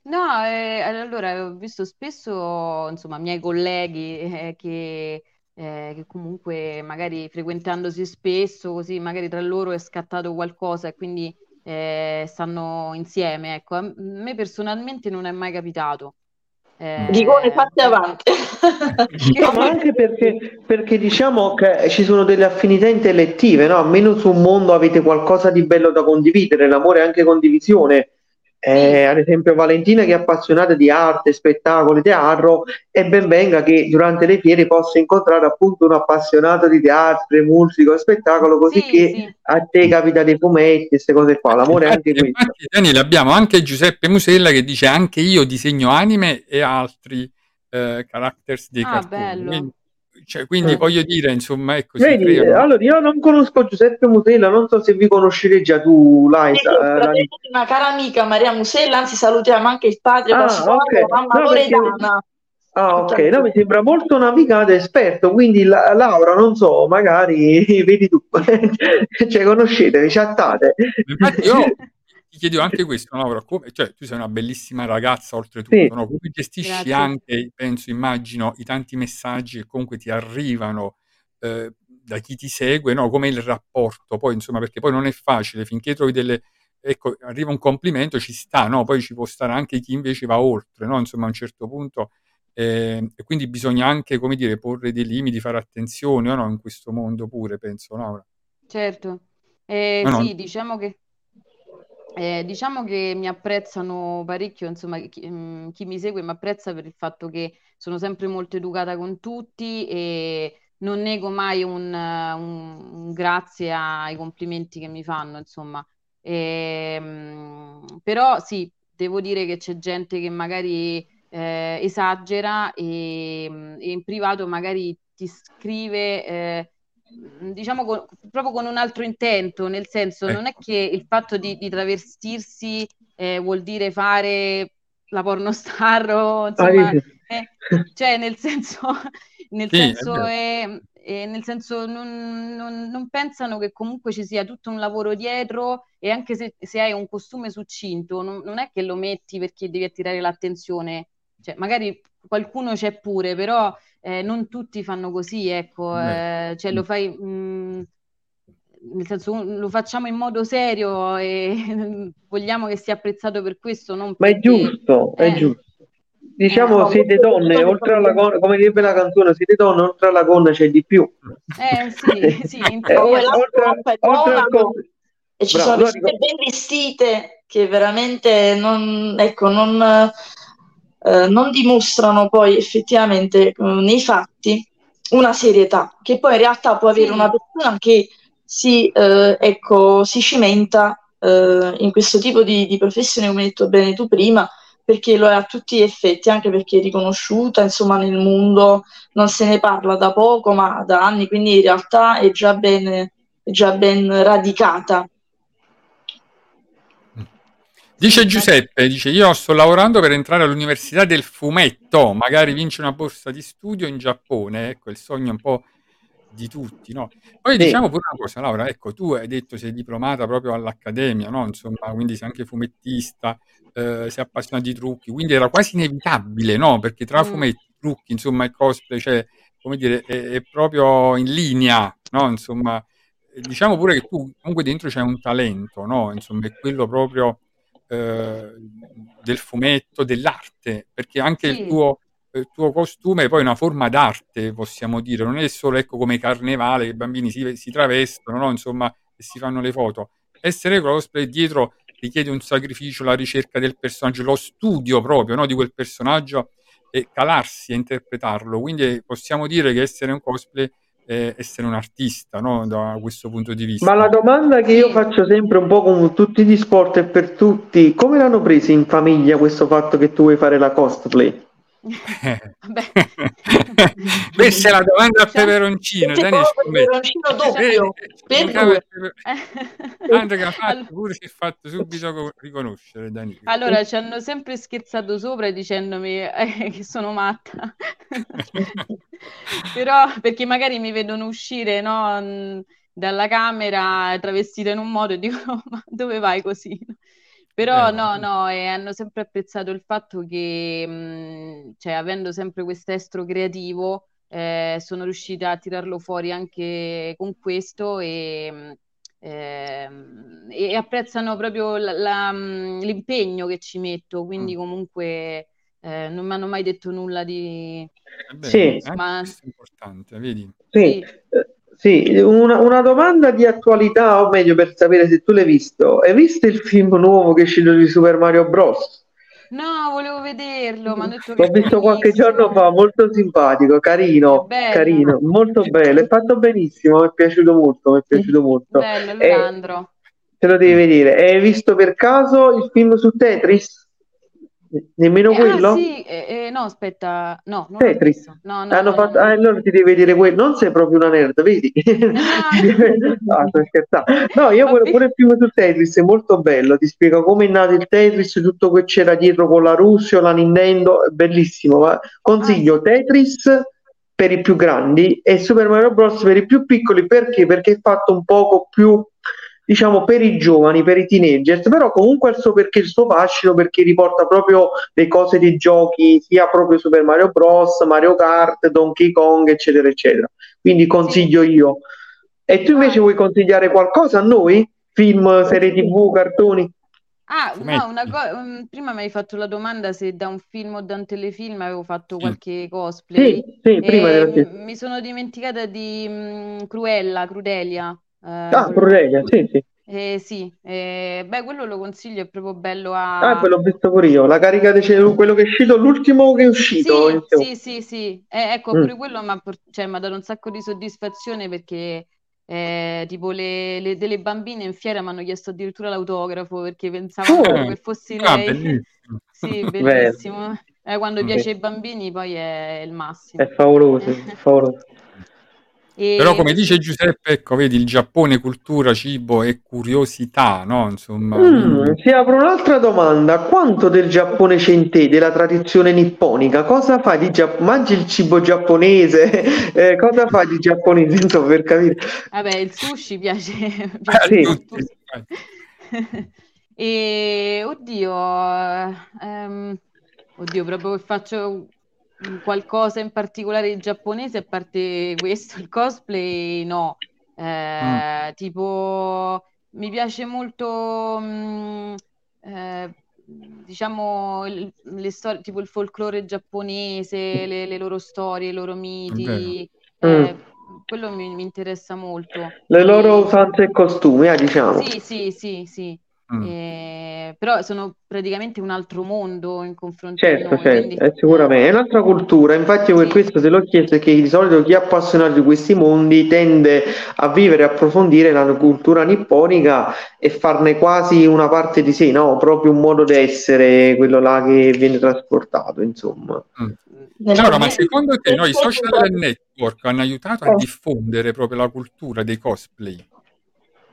No, eh, allora ho visto spesso, insomma, miei colleghi eh, che, eh, che comunque magari frequentandosi spesso, così magari tra loro è scattato qualcosa e quindi eh, stanno insieme. Ecco, a me personalmente non è mai capitato. Eh... Rigone, fatti avanti. no, ma anche perché, perché, diciamo che ci sono delle affinità intellettive, no? Almeno su un mondo avete qualcosa di bello da condividere, l'amore è anche condivisione eh, ad esempio Valentina che è appassionata di arte, spettacoli, teatro e ben venga che durante le fiere possa incontrare appunto un appassionato di teatro, musica, spettacolo così sì, che sì. a te capita dei fumetti queste cose qua, l'amore è anche questo. Daniele abbiamo anche Giuseppe Musella che dice anche io disegno anime e altri eh, characters dei ah, cartoni. Quindi, cioè, quindi eh. voglio dire, insomma, ecco. Vedi, allora io non conosco Giuseppe Musella, non so se vi conoscete già tu, Laisa. Eh, una cara amica Maria Musella, anzi salutiamo anche il padre ah, okay. mamma no, Loredana. Ah, ok, no, mi sembra molto navigata esperto, quindi la, Laura, non so, magari vedi tu, cioè conoscete, chattate. Infatti io ti chiedo anche questo, Laura, come, cioè, tu sei una bellissima ragazza oltretutto, sì. no? come gestisci Grazie. anche, penso, immagino, i tanti messaggi che comunque ti arrivano eh, da chi ti segue, no? come il rapporto, poi insomma, perché poi non è facile, finché trovi delle... Ecco, arriva un complimento, ci sta, no? Poi ci può stare anche chi invece va oltre, no? Insomma, a un certo punto... Eh, e quindi bisogna anche, come dire, porre dei limiti, fare attenzione, no? In questo mondo pure, penso, Laura. Certo. Eh, no, sì, no. diciamo che eh, diciamo che mi apprezzano parecchio, insomma, chi, mm, chi mi segue mi apprezza per il fatto che sono sempre molto educata con tutti e non nego mai un, un- un grazie ai complimenti che mi fanno, insomma. Ehm, però sì, devo dire che c'è gente che magari eh, esagera e, e in privato magari ti scrive eh, Mm, diciamo con, proprio con un altro intento, nel senso ecco. non è che il fatto di, di travestirsi eh, vuol dire fare la pornostar o insomma, eh, cioè nel senso, nel sì, senso, è, è, nel senso non, non, non, pensano che comunque ci sia tutto un lavoro dietro e anche se, se hai un costume succinto non, non, è che lo metti perché devi attirare l'attenzione cioè, magari qualcuno c'è pure, però eh, non tutti fanno così, ecco, eh, cioè lo fai... Mh, mm, nel senso lo facciamo in modo serio e vogliamo che sia apprezzato per questo. Non Ma è giusto, è eh. giusto. Diciamo, Eh, siete donne, oltre alla gonna, come direbbe la canzone, siete donne, oltre alla gonna c'è di più. Eh sì, sì, Eh, teoria la oltre, è oltre al buona, co- e ci Bravo, sono no, persone dico- ben vestite che veramente non, ecco, non, eh, non dimostrano poi effettivamente eh, nei fatti una serietà che poi in realtà può avere una persona che si, eh, ecco, si cimenta eh, in questo tipo di, di professione, come hai detto bene tu prima, perché lo è a tutti gli effetti, anche perché è riconosciuta, insomma, nel mondo non se ne parla da poco, ma da anni, quindi in realtà è già ben, è già ben radicata. Dice Giuseppe, dice io sto lavorando per entrare all'università del fumetto, magari vince una borsa di studio in Giappone, ecco il sogno un po' di tutti, no? Poi Sì. diciamo pure una cosa, Laura, ecco tu hai detto sei diplomata proprio all'Accademia, no? Insomma, quindi sei anche fumettista, eh, sei appassionata di trucchi, quindi era quasi inevitabile, no? Perché tra Mm. fumetti, trucchi, insomma, e cosplay, cioè, come dire, è, è proprio in linea, no? Insomma, diciamo pure che tu comunque dentro c'è un talento, no? Insomma, è quello proprio eh, del fumetto, dell'arte, perché anche il Sì. tuo, il tuo costume è poi una forma d'arte, possiamo dire, non è solo ecco, come carnevale che i bambini si, si travestono, no? Insomma, e si fanno le foto. Essere cosplay dietro richiede un sacrificio, la ricerca del personaggio, lo studio proprio no? di quel personaggio e calarsi a interpretarlo. Quindi eh, possiamo dire che essere un cosplay è essere un artista, no? Da questo punto di vista. Ma la domanda che io faccio sempre un po' con tutti gli sport e per tutti, come l'hanno preso in famiglia questo fatto che tu vuoi fare la cosplay? Vabbè. Questa è la domanda a Cioè, peperoncino, Dani, scommetti. peperoncino doppio, per Tanto che ha fatto pure si è fatto subito co- riconoscere Danilo. Allora, ci hanno sempre scherzato sopra dicendomi eh, che sono matta. Però, perché magari mi vedono uscire, no, mh, dalla camera travestita in un modo e dicono, ma dove vai così? Però Eh, no, no, e hanno sempre apprezzato il fatto che, mh, cioè, avendo sempre quest'estro creativo, eh, sono riuscita a tirarlo fuori anche con questo e, ehm, e apprezzano proprio la- la, l'impegno che ci metto, quindi Mm. comunque eh, non mi hanno mai detto nulla di... È bene, Sì. Ma- questo è importante, vedi? Sì, Sì. Sì, una, una domanda di attualità, o meglio per sapere se tu l'hai visto. Hai visto il film nuovo che è uscito di Super Mario Bros? No, volevo vederlo, hanno detto L'ho visto qualche giorno fa, molto simpatico, carino, carino, molto bello, è fatto benissimo, mi è piaciuto molto, mi è piaciuto molto. Bello, Eh, allora andrò. te lo devi vedere. Hai visto per caso il film su Tetris? Nemmeno Eh, quello? ah, sì, eh, eh, no, aspetta, no, non Tetris. No, no, Hanno no, fatto... no, no. Ah, allora ti devi vedere quello. Non sei proprio una nerd, vedi? Ah, sto scherzando. No, io quello, pure film su Tetris è molto bello. Ti spiega come è nato il Tetris, tutto che c'era dietro con la Russia, la Nintendo. È bellissimo. ma Consiglio Ah, Tetris per i più grandi e Super Mario Bros. per i più piccoli. Perché? Perché è fatto un poco più diciamo per i giovani, per i teenagers, però comunque ha il suo perché, il suo fascino, perché riporta proprio le cose dei giochi, sia proprio Super Mario Bros, Mario Kart, Donkey Kong, eccetera, eccetera. Quindi consiglio io. E tu invece vuoi consigliare qualcosa a noi? Film, serie TV, cartoni? Ah, no, una co- mm, prima mi hai fatto la domanda se da un film o da un telefilm avevo fatto Sì. qualche cosplay. Sì, sì, prima E della m- mi sono dimenticata di mm, Cruella, Crudelia. Eh, Ah, quello- Crudelia, sì, sì. Eh, sì, eh, beh, quello lo consiglio, è proprio bello a... Ah, ve l'ho visto pure io. La carica di quello che è uscito, l'ultimo che è uscito. Sì, sì, sì, sì. Eh, ecco, Mm. pure quello mi ha cioè, dato un sacco di soddisfazione perché eh, tipo le, le- delle bambine in fiera mi hanno chiesto addirittura l'autografo perché pensavano Oh. che fossi Ah, lei. bellissimo. Sì, bellissimo. Eh, quando piace ai bambini poi è il massimo. È favoloso, è favoloso. E- Però come dice Giuseppe, ecco, vedi, il Giappone, cultura, cibo e curiosità, no? Insomma, Mm, quindi- ti apro un'altra domanda. Quanto del Giappone c'è in te, della tradizione nipponica? Cosa fai di Giappone? Mangi il cibo giapponese? Eh, cosa fai di giapponese? Insomma, per capire. Vabbè, il sushi piace, piace sì. a tutti. E oddio, ehm, oddio, proprio che faccio qualcosa in particolare di giapponese, a parte questo, il cosplay, no. Eh, mm. Tipo, mi piace molto, mh, mm, eh, diciamo, le storie, tipo il folklore giapponese, le, le loro storie, i loro miti. Eh, mm. Quello mi, mi, interessa molto. Le loro usanze e costumi, eh, diciamo. Sì, sì, sì, sì. Mm. Eh, però sono praticamente un altro mondo in confronto certo, noi, certo, quindi... sicuramente è un'altra cultura. Infatti, per sì. questo te l'ho chiesto che di solito chi è appassionato di questi mondi tende a vivere e approfondire la cultura nipponica e farne quasi una parte di sé, no? Proprio un modo di essere quello là che viene trasportato, insomma. Mm. Allora, ma secondo te noi social network hanno aiutato a eh. diffondere proprio la cultura dei cosplay?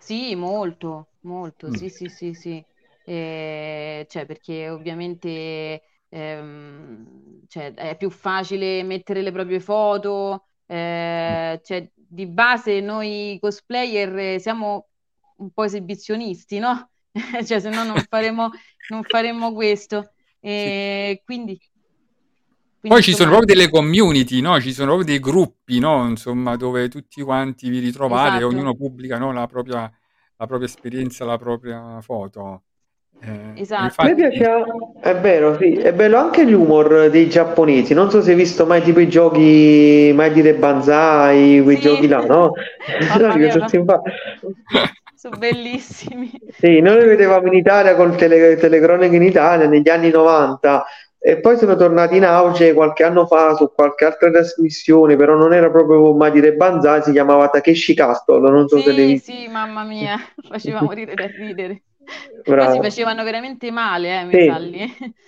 Sì, molto, molto, sì, sì, sì, sì. Eh, cioè, perché ovviamente ehm, cioè, è più facile mettere le proprie foto, eh, cioè, di base noi cosplayer siamo un po' esibizionisti, no? cioè, se no non faremo, non faremo questo. E quindi poi ci sono proprio delle community, no? Ci sono proprio dei gruppi, no? Insomma, dove tutti quanti vi ritrovate e esatto. ognuno pubblica, no, la propria la propria esperienza, la propria foto. Eh, Esatto. A infatti me piace, è vero, sì, è bello anche l'humor dei giapponesi. Non so se hai visto mai tipo i giochi, mai dire Banzai, quei Sì, giochi là, no? mamma No, mia, sono bellissimi. Sì, noi li vedevamo in Italia con tele, telecronache in Italia negli anni 90 e poi sono tornati in auge qualche anno fa su qualche altra trasmissione, però non era proprio mai dire Banzai, si chiamava Takeshi Castle, non so se l'hai Sì, sì, mamma mia, faceva morire da ridere. Poi si Bravo. facevano veramente male, eh, mi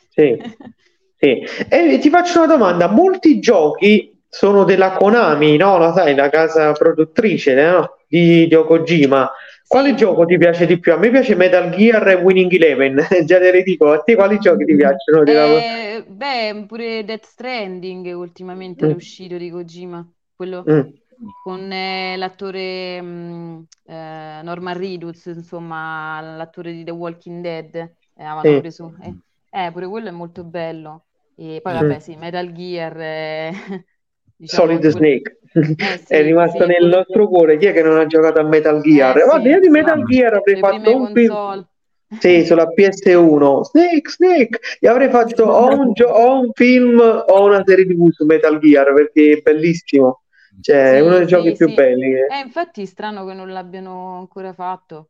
Sì, sì, sì. E ti faccio una domanda, molti giochi sono della Konami, no? La sai, la casa produttrice, no? Di, di Kojima. Quale gioco ti piace di più? A me piace Metal Gear e Winning Eleven, già te le dico, a te quali giochi ti piacciono? Eh, beh, pure Death Stranding ultimamente Mm, è uscito di Kojima, quello mm, con eh, l'attore mh, eh, Norman Reedus, insomma, l'attore di The Walking Dead, eh, preso. Eh, eh, pure quello è molto bello. E poi mm. vabbè, sì, Metal Gear, eh, diciamo, Solid quello- Snake eh è sì, rimasto sì, nel nostro cuore. Chi è che non ha giocato a Metal eh Gear? Guarda, io sì, di sì, Metal Gear avrei fatto un film. console. Sì, sulla PS1. Snake, Snake. Io avrei fatto o un, gio- o un film o una serie TV su Metal Gear perché è bellissimo. Cioè, è uno Sì, dei giochi sì, più belli. che- Eh, infatti è strano che non l'abbiano ancora fatto.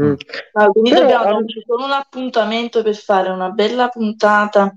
Mm. Ah, quindi Però dobbiamo solo un appuntamento per fare una bella puntata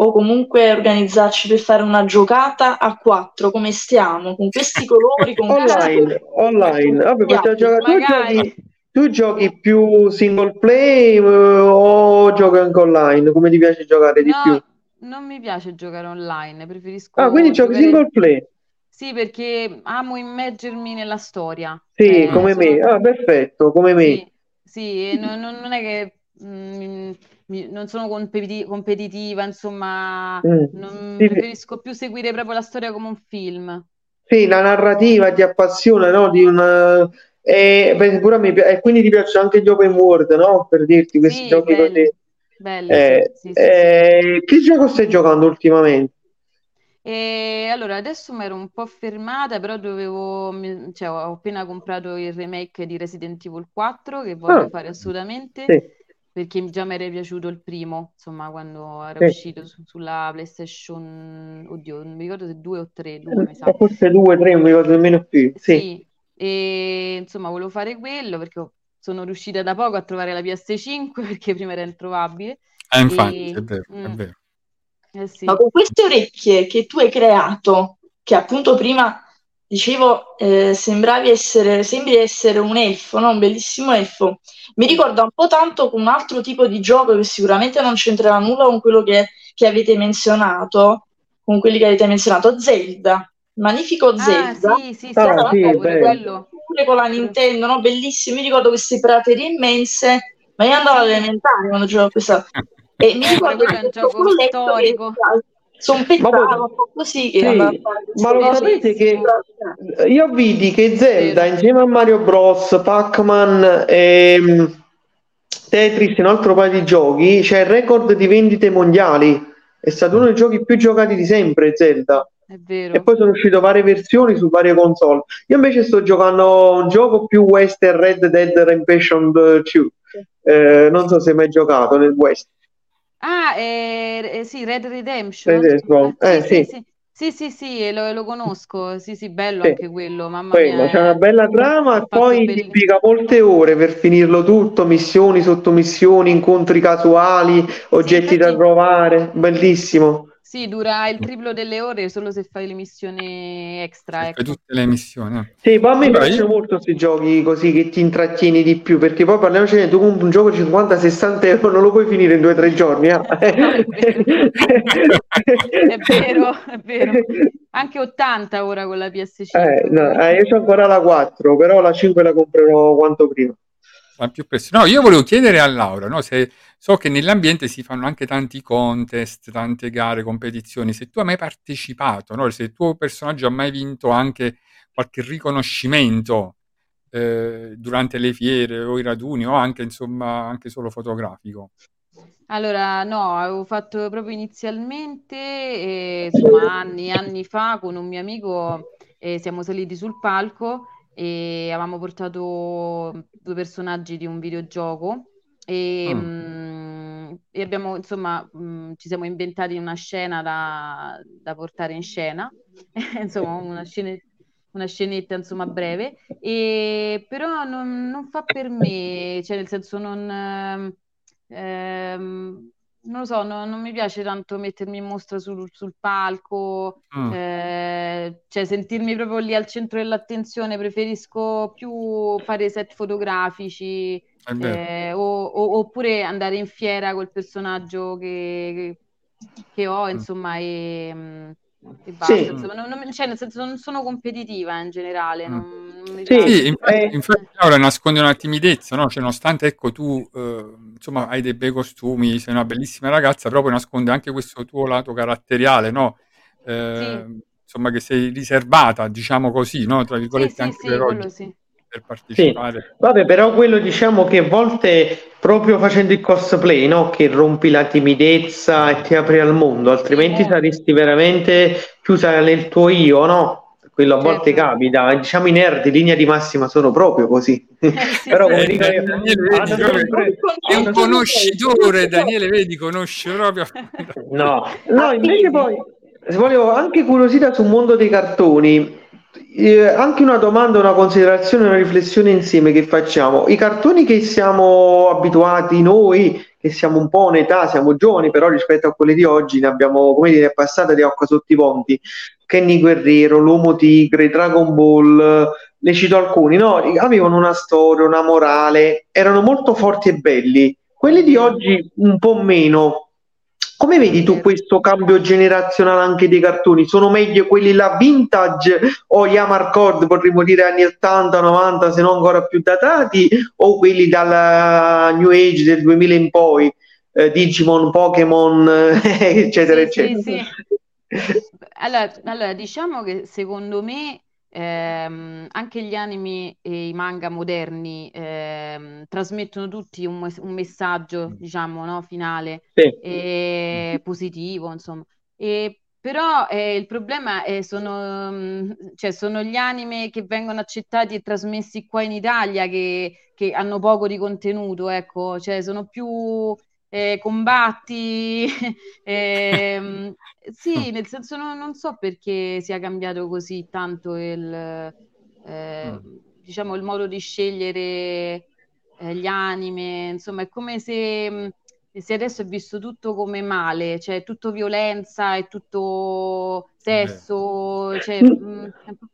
o comunque organizzarci per fare una giocata a quattro come stiamo, con questi colori, con questi online, online. Vabbè, possiamo giocare. Tu Magari. giochi, tu giochi più single play eh, o giochi anche online? Come ti piace giocare di più? No, non mi piace giocare online, preferisco Ah, quindi giochi giocare... single play? Sì, perché amo immergermi nella storia. Sì, Cioè, come me. sono- Ah, perfetto, come me. Sì, sì, non, non- non è che mm, mi- non sono competi- competitiva, insomma, Mm. non- Sì, preferisco più seguire proprio la storia come un film. Sì, la narrativa ti appassiona, no? Di una... E, beh, pi- e quindi ti piacciono anche gli open world, no? Per dirti questi Sì, giochi belli, così. belli, Eh, sì, eh, che gioco stai giocando ultimamente? E allora adesso mi ero un po' fermata, però dovevo, mi- cioè, ho appena comprato il remake di Resident Evil 4 che voglio Ah, fare assolutamente sì, perché già mi era piaciuto il primo, insomma, quando era sì. uscito su- sulla PlayStation, oddio, non mi ricordo se 2 o 3, 2 mi sa. Eh, Forse due, tre, non mi ricordo nemmeno più. Sì. Sì, e insomma volevo fare quello perché sono riuscita da poco a trovare la PS5 perché prima era introvabile. Eh, infatti, E, è vero, è mm, vero. eh sì, Ma con queste orecchie che tu hai creato, che appunto prima dicevo, eh, sembravi essere, sembri essere un elfo, no? Un bellissimo elfo. Mi sì, ricorda un po' tanto con un altro tipo di gioco che sicuramente non c'entrerà nulla con quello che, che avete menzionato, con quelli che avete menzionato, Zelda, Magnifico Ah, Zelda, sì, sì, sì, che Ah, sì, sì, pure quello. pure con la. Nintendo, no? Bellissimo. Mi ricordo queste praterie immense, ma io andavo alle Sì, elementari quando giocavo questa. E mi ricordo di è un gioco che storico. Ma un po' così, sì, ma lo sapete che io vidi che Zelda insieme a Mario Bros, Pac-Man e mm, Tetris e un altro paio di giochi c'è il record di vendite mondiali. È stato uno dei giochi più giocati di sempre, Zelda. È vero. E poi sono uscite varie versioni su varie console. Io invece sto giocando un gioco più western, Red Dead Redemption 2. Eh, non so se hai mai giocato nel West. Ah, eh, eh, sì, Red Redemption. Red Redemption, Ah, eh, sì. sì, sì, sì, sì, lo, lo conosco. Sì, sì, bello Sì. anche quello, mamma Quello, mia. c'è una bella è trama e fatto poi ti bellissimo. impiega molte ore per finirlo tutto, missioni, sottomissioni, incontri casuali, oggetti da infatti- trovare, bellissimo. Sì, dura il triplo delle ore solo se fai le missioni extra, Fai ecco. tutte le missioni. eh. Sì, poi a me piacciono io- molto questi giochi così che ti intrattieni di più, perché poi parliamocene, tu compri un gioco 50-60 euro non lo puoi finire in 2-3 giorni. eh. È vero, è vero. Anche 80 ora con la PS5. Eh, no, eh, io ho ancora la 4, però la 5 la comprerò quanto prima. Sarà più presto. No, io volevo chiedere a Laura, no, se so che nell'ambiente si fanno anche tanti contest, tante gare, competizioni, se tu hai mai partecipato, no, se il tuo personaggio ha mai vinto anche qualche riconoscimento eh, durante le fiere o i raduni o anche, insomma, anche solo fotografico. Allora, no, avevo fatto proprio inizialmente, eh, insomma, anni anni fa con un mio amico, eh, siamo saliti sul palco e avevamo portato due personaggi di un videogioco e, Mm. mm, e abbiamo, insomma, mm, ci siamo inventati una scena da, da portare in scena, insomma, una scene- una scenetta, insomma, breve, e, però non, non fa per me, cioè nel senso non... ehm, non lo so, no- non mi piace tanto mettermi in mostra sul, sul palco, Mm. eh, cioè sentirmi proprio lì al centro dell'attenzione, preferisco più fare set fotografici. Eh, o- o- oppure andare in fiera col personaggio che, che- che ho, insomma, e, mm, e basta. Sì. Insomma, non, non- cioè, nel senso, non sono competitiva in generale, Mm. non, non Sì. Sì, infatti, eh. infatti Laura nasconde una timidezza, no? Cioè, nonostante ecco tu eh, insomma hai dei bei costumi, sei una bellissima ragazza, però poi nasconde anche questo tuo lato caratteriale, no? Eh, Insomma, che sei riservata, diciamo così, no? Tra Sì, virgolette, sì, anche sì, per oggi, sì. Per partecipare. Vabbè, però quello diciamo che a volte proprio facendo il cosplay, no? Che rompi la timidezza e ti apri al mondo, altrimenti molto. saresti veramente chiusa nel tuo io, no? Quello a volte Certo. capita. Diciamo i nerd in linea di massima sono proprio così. Eh, sì, Però sì. come Eh, dico Daniele, vedi, sempre- È un conoscitore, Daniele, vedi, conosce proprio. No, no, invece poi volevo anche curiosità sul mondo dei cartoni. Eh, anche una domanda, una considerazione, una riflessione insieme che facciamo. I cartoni che siamo abituati noi, che siamo un po' in età, siamo giovani, però rispetto a quelli di oggi ne abbiamo, come dire, passata di acqua sotto i ponti. Kenny Guerriero, l'Uomo Tigre, Dragon Ball, ne cito alcuni, no? Avevano una storia, una morale, erano molto forti e belli. Quelli di oggi un po' meno. Come vedi tu questo cambio generazionale anche dei cartoni? Sono meglio quelli là vintage o gli Amarcord, potremmo dire anni 80, 90, se non ancora più datati, o quelli dalla New Age del 2000 in poi, eh, Digimon, Pokémon, eccetera, Sì, eccetera. sì, Allora, allora, diciamo che secondo me ehm, anche gli anime e i manga moderni ehm, trasmettono tutti un, un messaggio, diciamo, no, finale Sì. e positivo, insomma. E, però eh, il problema è sono, mm, cioè, sono gli anime che vengono accettati e trasmessi qua in Italia che, che hanno poco di contenuto, ecco, cioè sono più eh, combatti, ehm, sì, nel senso non, non so perché sia cambiato così tanto il, eh, diciamo, il modo di scegliere eh, gli anime, insomma, è come se, mh, se adesso è visto tutto come male, cioè tutto violenza, è tutto sesso, cioè, un po'-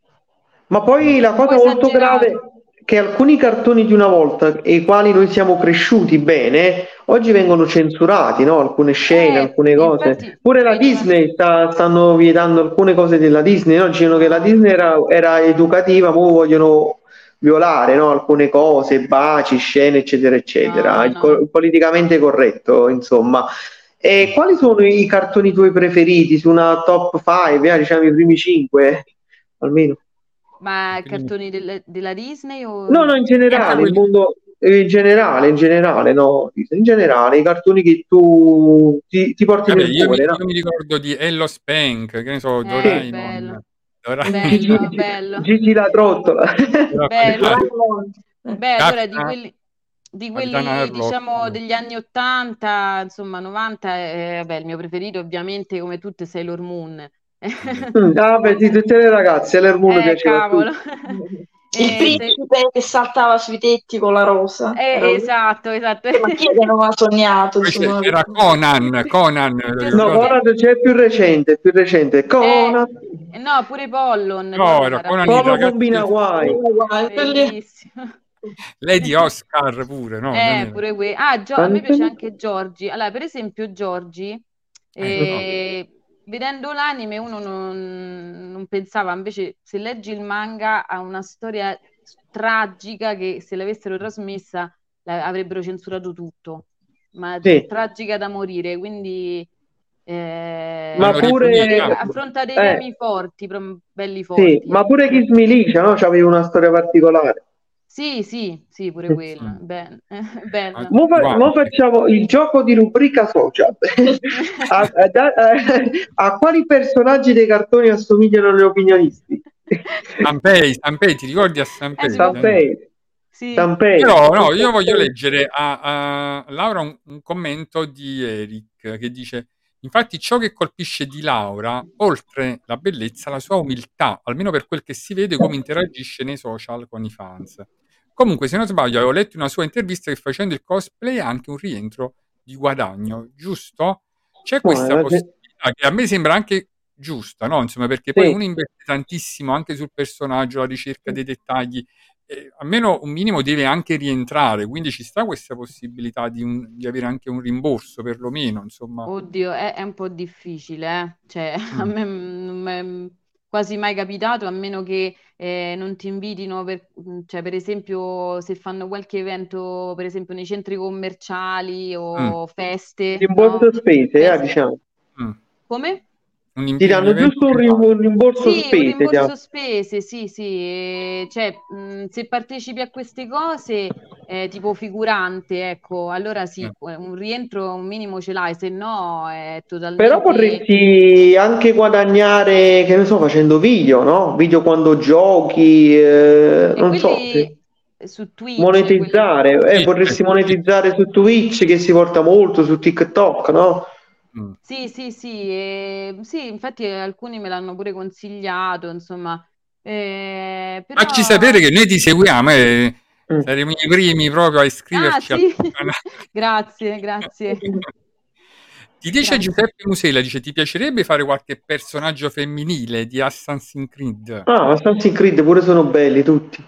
Ma poi la cosa molto grave che alcuni cartoni di una volta, ai quali noi siamo cresciuti bene, oggi vengono censurati, no? Alcune scene, Eh, alcune cose. infatti, Pure la Disney sta- stanno vietando alcune cose della Disney, no? Dicendo che la Disney era, era educativa, ma vogliono violare, no? Alcune cose, baci, scene, eccetera, eccetera. No, Il, co- il politicamente corretto, insomma. E quali sono i cartoni tuoi preferiti su una top 5, diciamo i primi 5, almeno? Ma Quindi- cartoni del- della Disney o... No, no, in generale, il mondo, in generale, in generale, no, in generale, i cartoni che tu ti, ti porti Vabbè, nel io mi, cuore, no? io mi ricordo di Ello Spank, che ne so, Eh, Doraemon. bello. Doraemon. Gigi, Bello, bello. Gigi la trottola. Bello. Beh, allora di quelli, di quelli diciamo degli anni 80, insomma 90, eh, vabbè, il mio preferito ovviamente come tutte Sailor Moon. Mm, ah, beh, sì, tutte le ragazze, l'Ermuno Eh, piaceva cavolo. Il Eh, principe che saltava sui tetti con la rosa. se- eh, Era- esatto, esatto. Ma chi è che non ha sognato? Insomma? c'era Conan, Conan, lo No? Conan c'è più recente, più recente. Conan, Eh, no, pure Pollon. No, Pollon era era Conan Conan combina guai. bellissimo. Lady Oscar pure, no? Eh, pure que- Ah, Gio- a me piace anche Giorgi. Allora, per esempio, Giorgi, eh, vedendo l'anime uno non, non pensava, invece se leggi il manga ha una storia tragica che se l'avessero trasmessa la- avrebbero censurato tutto, ma Sì. tragica da morire, quindi eh, Ma pure- ripunito. affronta dei Eh. temi forti, belli forti. Sì, ma pure Kiss Milicia, no? C'aveva una storia particolare. Sì, sì, sì, pure Sì. quella, ben- bella. Mo, fa- mo facciamo il gioco di rubrica social. a, a- a- a quali personaggi dei cartoni assomigliano gli opinionisti? Sanpei, Sanpei, ti ricordi a Sanpei? Eh? Sanpei, Sì. Sanpei. Però no, io voglio leggere a, a Laura un, un commento di Eric che dice: Infatti, ciò che colpisce di Laura, oltre la bellezza, la sua umiltà, almeno per quel che si vede, come interagisce nei social con i fans. Comunque, se non sbaglio, avevo letto una sua intervista che facendo il cosplay ha anche un rientro di guadagno, giusto? C'è questa eh, possibilità che a me sembra anche giusta, no? Insomma, perché Sì. poi uno investe tantissimo anche sul personaggio, la ricerca dei dettagli eh, almeno un minimo deve anche rientrare, quindi ci sta questa possibilità di, un- di avere anche un rimborso perlomeno, insomma. Oddio, è, è un po' difficile, eh. Cioè, a Mm. me non mi è quasi mai capitato, a meno che eh, non ti invitino per, cioè, per esempio, se fanno qualche evento, per esempio, nei centri commerciali o feste, Rimborso no? spese, eh, diciamo. Mm. Come? Un Ti danno un giusto un, un rimborso Sì, un spese. ti rimborso spese, sì, sì, e cioè mh, se partecipi a queste cose, eh, tipo figurante, ecco, allora sì, Eh. un rientro un minimo ce l'hai, se no è totalmente... Però potresti anche guadagnare, che ne so, facendo video, no? Video quando giochi, eh, E non so, quelli su Twitch, monetizzare. quelli- Eh, potresti Sì, monetizzare su Twitch che si porta molto, su TikTok, no? Mm. Sì, sì, sì, e- sì, infatti alcuni me l'hanno pure consigliato, insomma, eh, però... Facci sapere che noi ti seguiamo e Mm. saremo i primi proprio a Ah, iscriverci al sì, grazie, grazie. Ti dice Grazie. Giuseppe Musella, dice ti piacerebbe fare qualche personaggio femminile di Assassin's Creed? Ah, Assassin's Creed pure sono belli tutti.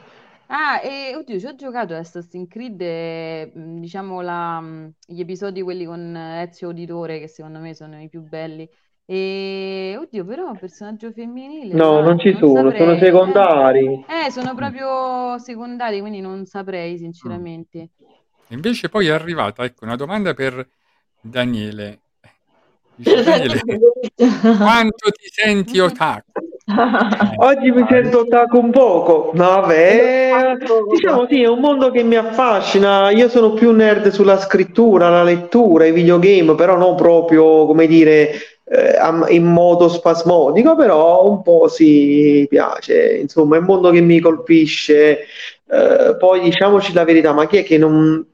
Ah, e oddio, ci ho giocato a Assassin's Creed, e, mh, diciamo la, mh, gli episodi quelli con Ezio Auditore, che secondo me sono i più belli. E oddio, però personaggio femminile, No, sai, non ci non sono, sono saprei. secondari. Eh, eh, sono proprio secondari, quindi non saprei, sinceramente. Invece poi è arrivata, ecco, una domanda per Daniele. Dice Daniele, quanto ti senti otaku? Oggi mi sento otaku un poco. No, vabbè, diciamo sì, è un mondo che mi affascina. Io sono più nerd sulla scrittura, la lettura, i videogame, però non proprio, come dire, eh, in modo spasmodico, però un po' si piace. Insomma, è un mondo che mi colpisce. Eh, poi diciamoci la verità, ma chi è che non,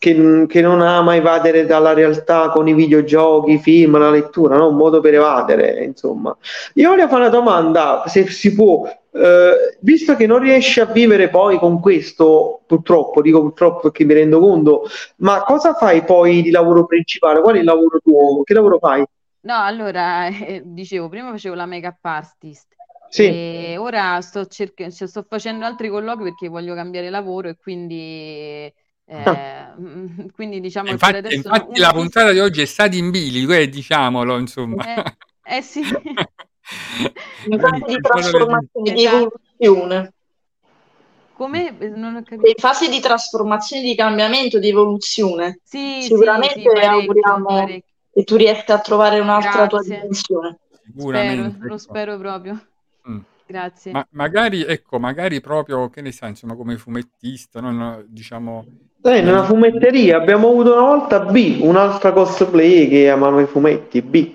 che, che non ama evadere dalla realtà con i videogiochi, i film, la lettura, no? Un modo per evadere, insomma. Io voglio fare una domanda, se si può, eh, visto che non riesci a vivere poi con questo, purtroppo, dico purtroppo perché mi rendo conto, ma cosa fai poi di lavoro principale? Qual è il lavoro tuo? Che lavoro fai? No, allora, eh, dicevo, prima facevo la make-up artist Sì, e ora sto, cerc- cioè, sto facendo altri colloqui perché voglio cambiare lavoro e quindi, eh, quindi diciamo che per Infatti, adesso infatti una la puntata di oggi è stata in bilico, eh, diciamolo, insomma. Eh, eh sì. In fase di trasformazione, di Esatto. evoluzione. Come? Eh, Non ho capito. In fase di trasformazione, di cambiamento, di evoluzione. Sì, sì, Sicuramente sì, parecchio, auguriamo parecchio. che tu riesca a trovare un'altra tua Grazie. dimensione. Spero, Sicuramente. lo ecco. spero proprio. Mm. Grazie. Ma magari, ecco, magari proprio, che ne sai, insomma, come fumettista, no? No, diciamo, Eh, in una fumetteria abbiamo avuto una volta B, un'altra cosplay che amava i fumetti B.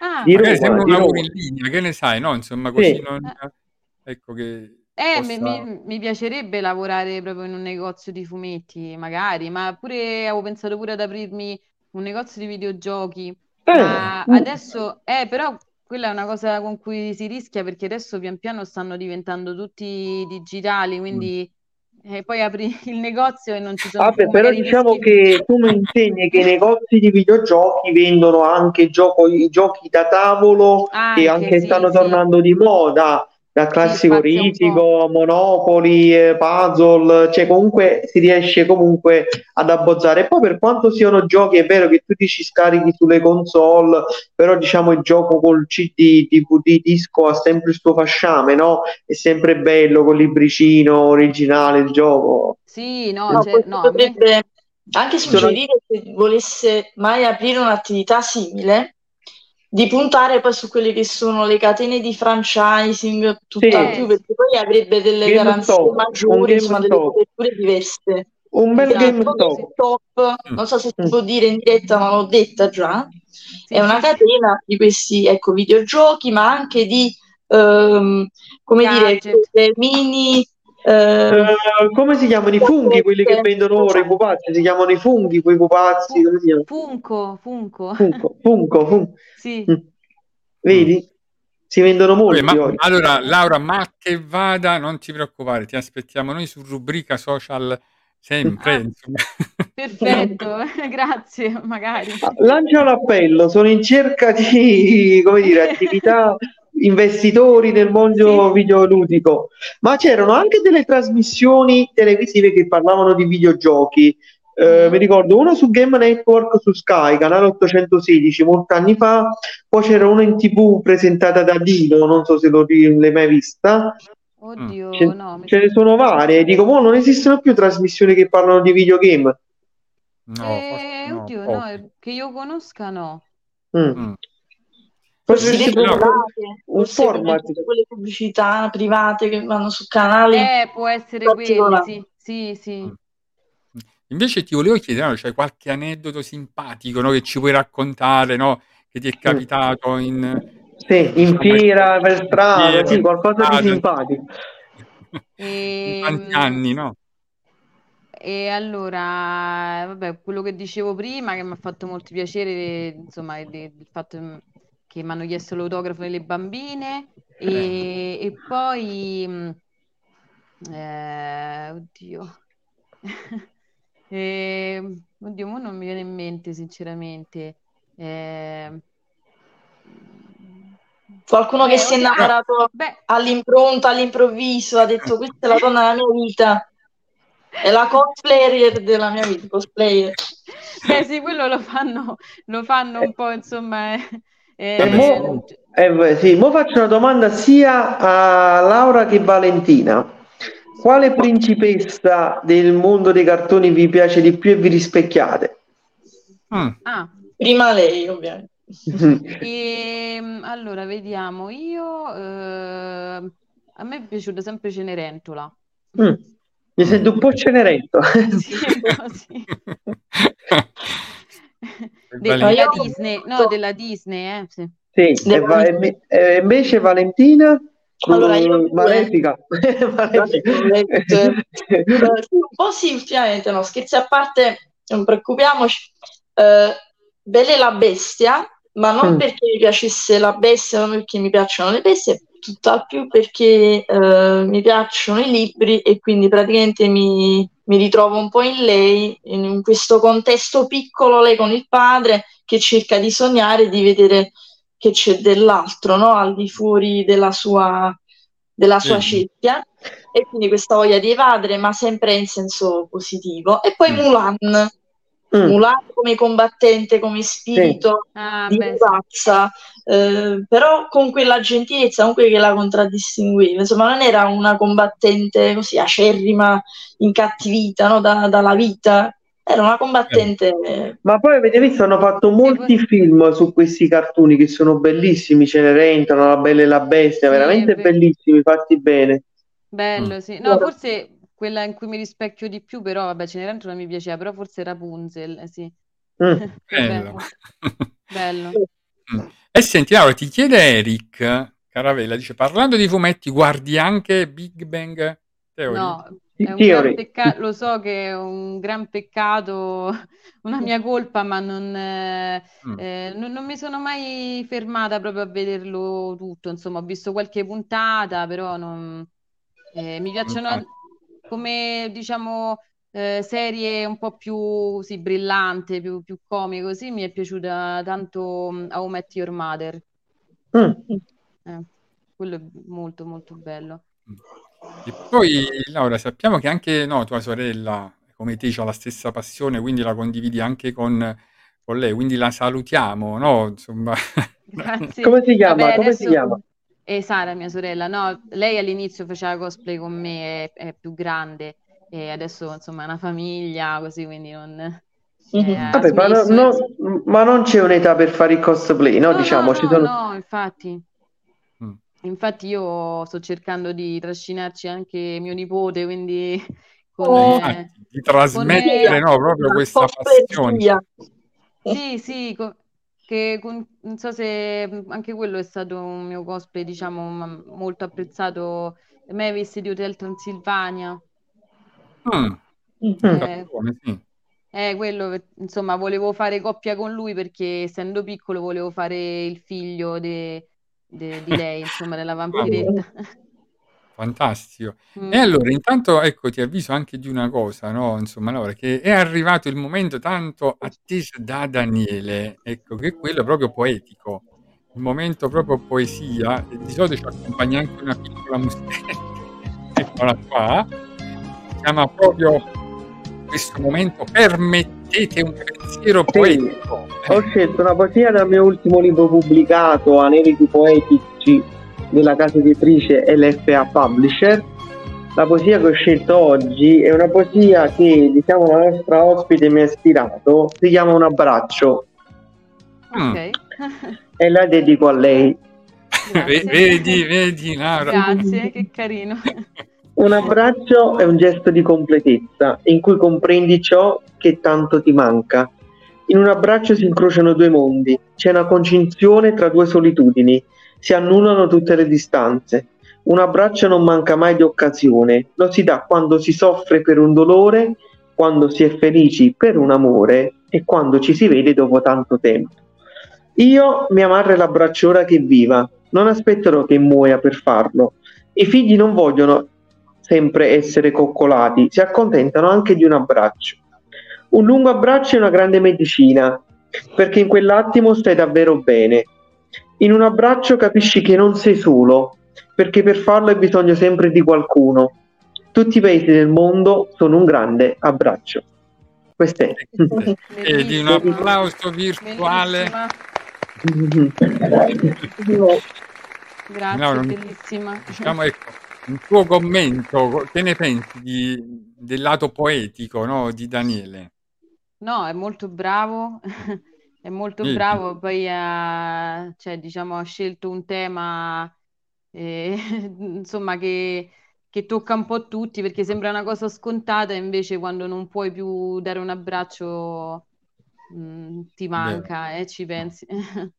Ah, Di Roma, sembra un di lavoro Roma. in linea, che ne sai, no? Insomma, così Sì. non... Ecco che Eh, mi, possa... mi- mi piacerebbe lavorare proprio in un negozio di fumetti, magari, ma pure avevo pensato pure ad aprirmi un negozio di videogiochi, Eh, ma adesso, eh, però quella è una cosa con cui si rischia perché adesso pian piano stanno diventando tutti digitali, Mm. Quindi eh, poi apri il negozio e non ci sono Vabbè, però diciamo rischi. che tu mi insegni che i negozi di videogiochi vendono anche gioco- i giochi da tavolo che Anche, anche sì, stanno sì, tornando di moda, dal classico risico, Monopoli, eh, puzzle, cioè comunque si riesce comunque ad abbozzare. E poi per quanto siano giochi, è vero che tu ti ci scarichi sulle console, però diciamo il gioco col CD, DVD, disco ha sempre il suo fasciame, no? È sempre bello col libricino originale il gioco. Sì, no, No, cioè, no, a me... potrebbe anche Sono- suggerire che volesse mai aprire un'attività simile, di puntare poi su quelle che sono le catene di franchising, tutt'al Sì. più, perché poi avrebbe delle GameStop, garanzie un maggiori, insomma, delle coperture diverse. Un bel Esatto, GameStop. GameStop, non so se si può dire in diretta, ma l'ho detta già, Sì, è una catena di questi, ecco, videogiochi, ma anche di, ehm, come dire, Gadget. quelle mini... eh, Eh, come si chiamano i funghi, quelli che vendono ora, i pupazzi? Si chiamano i funghi, quei pupazzi, come si chiamano? Funko, Funko, Funko, funko, fun- sì. Mm. Vedi? Si vendono molti ma, oggi. allora, Laura, ma che vada, non ti preoccupare, ti aspettiamo noi su rubrica social sempre. Ah. Perfetto, grazie, magari. Ah, Lancia l'appello, sono in cerca di, come dire, attività investitori nel mondo Sì. videoludico, ma c'erano anche delle trasmissioni televisive che parlavano di videogiochi. Eh, Mm. mi ricordo una su Game Network su Sky, canale 816, molti anni fa, poi c'era una in TV presentata da Dino, non so se lo, l'hai mai vista. Oddio, Ce, no, mi ce ne sono varie, dico, mo non esistono più trasmissioni che parlano di videogame. No, Eh, forse no, oddio, no, eh, che io conosca no. Mm. Mm. Forse Potresti no. un format. quelle pubblicità private che vanno su canali Eh, può essere particolari. sì, sì, sì. Mm. Invece ti volevo chiedere, no, c'è qualche aneddoto simpatico, no, che ci puoi raccontare, no, che ti è capitato in, Sì, in fiera, per strada, sì, qualcosa di simpatico. in tanti Ehm, anni, no? E allora, vabbè, quello che dicevo prima, che mi ha fatto molto piacere, insomma, il, fatto mm, che mi hanno chiesto l'autografo delle bambine e, e poi, mm, eh, oddio, Eh, oddio, mo non mi viene in mente, sinceramente. Eh, Qualcuno che eh, si è innamorato beh, all'impronto, all'improvviso, ha detto questa è la donna della mia vita, è la cosplayer della mia vita, cosplayer. beh, sì, quello lo fanno, lo fanno un po', insomma, eh, E mo, sì. eh, sì, mo faccio una domanda sia a Laura che Valentina. Quale principessa del mondo dei cartoni vi piace di più e vi rispecchiate? Mm. Ah, Prima lei, ovviamente. e, allora, vediamo, io, eh, a me è piaciuta sempre Cenerentola. Mm. Mi sento un po' ceneretto. Sì, un po' sì. Della io- Disney, no, della Disney, eh, sì. Sì, e, va- e e invece Valentina? Allora, io Uh. Malefica. Un po' sì, ultimamente, no, scherzi a parte, non preoccupiamoci. Eh, Bella e la bestia, ma non Mm. perché mi piacesse la bestia, non perché mi piacciono le bestie, tutt'al più perché eh, mi piacciono i libri e quindi praticamente mi, mi ritrovo un po' in lei, in questo contesto piccolo, lei con il padre che cerca di sognare di vedere che c'è dell'altro, no? Al di fuori della sua, della sua Sì. cerchia e quindi questa voglia di evadere, ma sempre in senso positivo. E poi Mm. Mulan, Mm. Mulan come combattente, come spirito Ah, di beh, sì. pazza, eh, però con quella gentilezza comunque che la contraddistingueva. Insomma, non era una combattente così acerrima, incattivita no, da- dalla vita, era una combattente. eh, Ma poi avete visto, hanno fatto molti poi- film su questi cartoni che sono bellissimi, Cenerentola, La Bella e la Bestia, Sì, veramente bellissimi, fatti bene. Bello, sì. No, forse quella in cui mi rispecchio di più, però vabbè, Cenerentola mi piaceva, però forse Rapunzel, eh, sì. Mm. Bello. Bello. Mm. E senti, Laura, ti chiede Eric Caravella, dice, parlando di fumetti, guardi anche Big Bang Theory? No, è un gran peccato, lo so che è un gran peccato, una mia colpa, ma non, eh, mm. eh, non, non, mi sono mai fermata proprio a vederlo tutto. Insomma, ho visto qualche puntata, però non, eh, mi piacciono Infatti. Come diciamo eh, serie un po' più sì, brillante, più, più comiche, così mi è piaciuta tanto um, How Met Your Mother. Mm. Eh, quello è molto molto bello. E poi, Laura, sappiamo che anche no, tua sorella, come te, ha la stessa passione, quindi la condividi anche con, con lei, quindi la salutiamo, no? Insomma. Grazie. Come si chiama? Vabbè, come adesso... si chiama? E Sara, mia sorella, no, lei all'inizio faceva cosplay con me, è, è più grande e adesso insomma è una famiglia, così quindi non... Mm-hmm. Vabbè, ma, no, no, ma, non c'è un'età per fare il cosplay, no? no diciamo, no, ci sono... no, infatti. Infatti io sto cercando di trascinarci anche mio nipote, quindi con, oh, eh, di trasmettere no, proprio questa passione. Sì, sì, co- che con, non so se anche quello è stato un mio cosplay, diciamo, molto apprezzato. Mavis di Hotel Transilvania. Mm. Eh, sì. Eh, quello, insomma, volevo fare coppia con lui perché essendo piccolo volevo fare il figlio de, de, di lei, insomma, della vampiretta. Fantastico. Mm. E allora, intanto, ecco, ti avviso anche di una cosa, no? Insomma, Laura, che è arrivato il momento tanto atteso da Daniele, ecco, che è quello proprio poetico, il momento proprio poesia, e di solito ci accompagna anche una piccola musichetta, eccola qua, si chiama proprio questo momento Permettete un pensiero poetico. Sì, ho scelto una poesia dal mio ultimo libro pubblicato, Aneliti Poetici, della casa editrice LFA Publisher. La poesia che ho scelto oggi è una poesia che, diciamo, la nostra ospite mi ha ispirato. Si chiama Un abbraccio. Ok. e la dedico a lei. Grazie. Vedi, vedi, Laura. Grazie, che carino. Un abbraccio è un gesto di completezza in cui comprendi ciò che tanto ti manca. In un abbraccio si incrociano due mondi, c'è una concinzione tra due solitudini, si annullano tutte le distanze. Un abbraccio non manca mai di occasione, lo si dà quando si soffre per un dolore, quando si è felici per un amore e quando ci si vede dopo tanto tempo. Io mia madre l'abbraccio ora che viva, non aspetterò che muoia per farlo. I figli non vogliono sempre essere coccolati, si accontentano anche di un abbraccio. Un lungo abbraccio è una grande medicina, perché in quell'attimo stai davvero bene. In un abbraccio capisci che non sei solo, perché per farlo hai bisogno sempre di qualcuno. Tutti i paesi del mondo sono un grande abbraccio. Questo è. E di un applauso virtuale. Grazie, no, bellissima. Diciamo, ecco, un tuo commento, che ne pensi di, del lato poetico no, di Daniele? No, è molto bravo, è molto sì. bravo, poi ha, cioè, diciamo, ha scelto un tema eh, insomma che, che, tocca un po' tutti perché sembra una cosa scontata, invece quando non puoi più dare un abbraccio mm, ti manca e eh, ci pensi.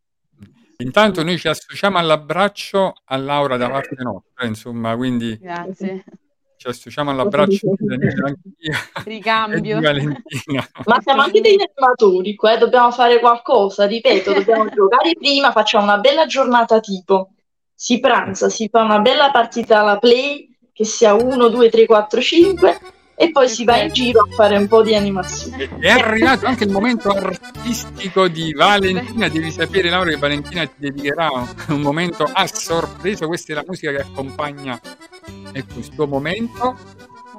Intanto noi ci associamo all'abbraccio a Laura da parte nostra, insomma, quindi Grazie. Ci associamo all'abbraccio di Daniele anch'io Ricambio. Valentina. Ma siamo anche degli animatori qua, eh? dobbiamo fare qualcosa, ripeto, dobbiamo giocare prima, facciamo una bella giornata tipo, si pranza, si fa una bella partita alla play, che sia 1, 2, 3, 4, 5 e poi si va in giro a fare un po' di animazione. È arrivato anche il momento artistico di Valentina, devi sapere Laura che Valentina ti dedicherà un momento a sorpresa, questa è la musica che accompagna ecco, questo momento.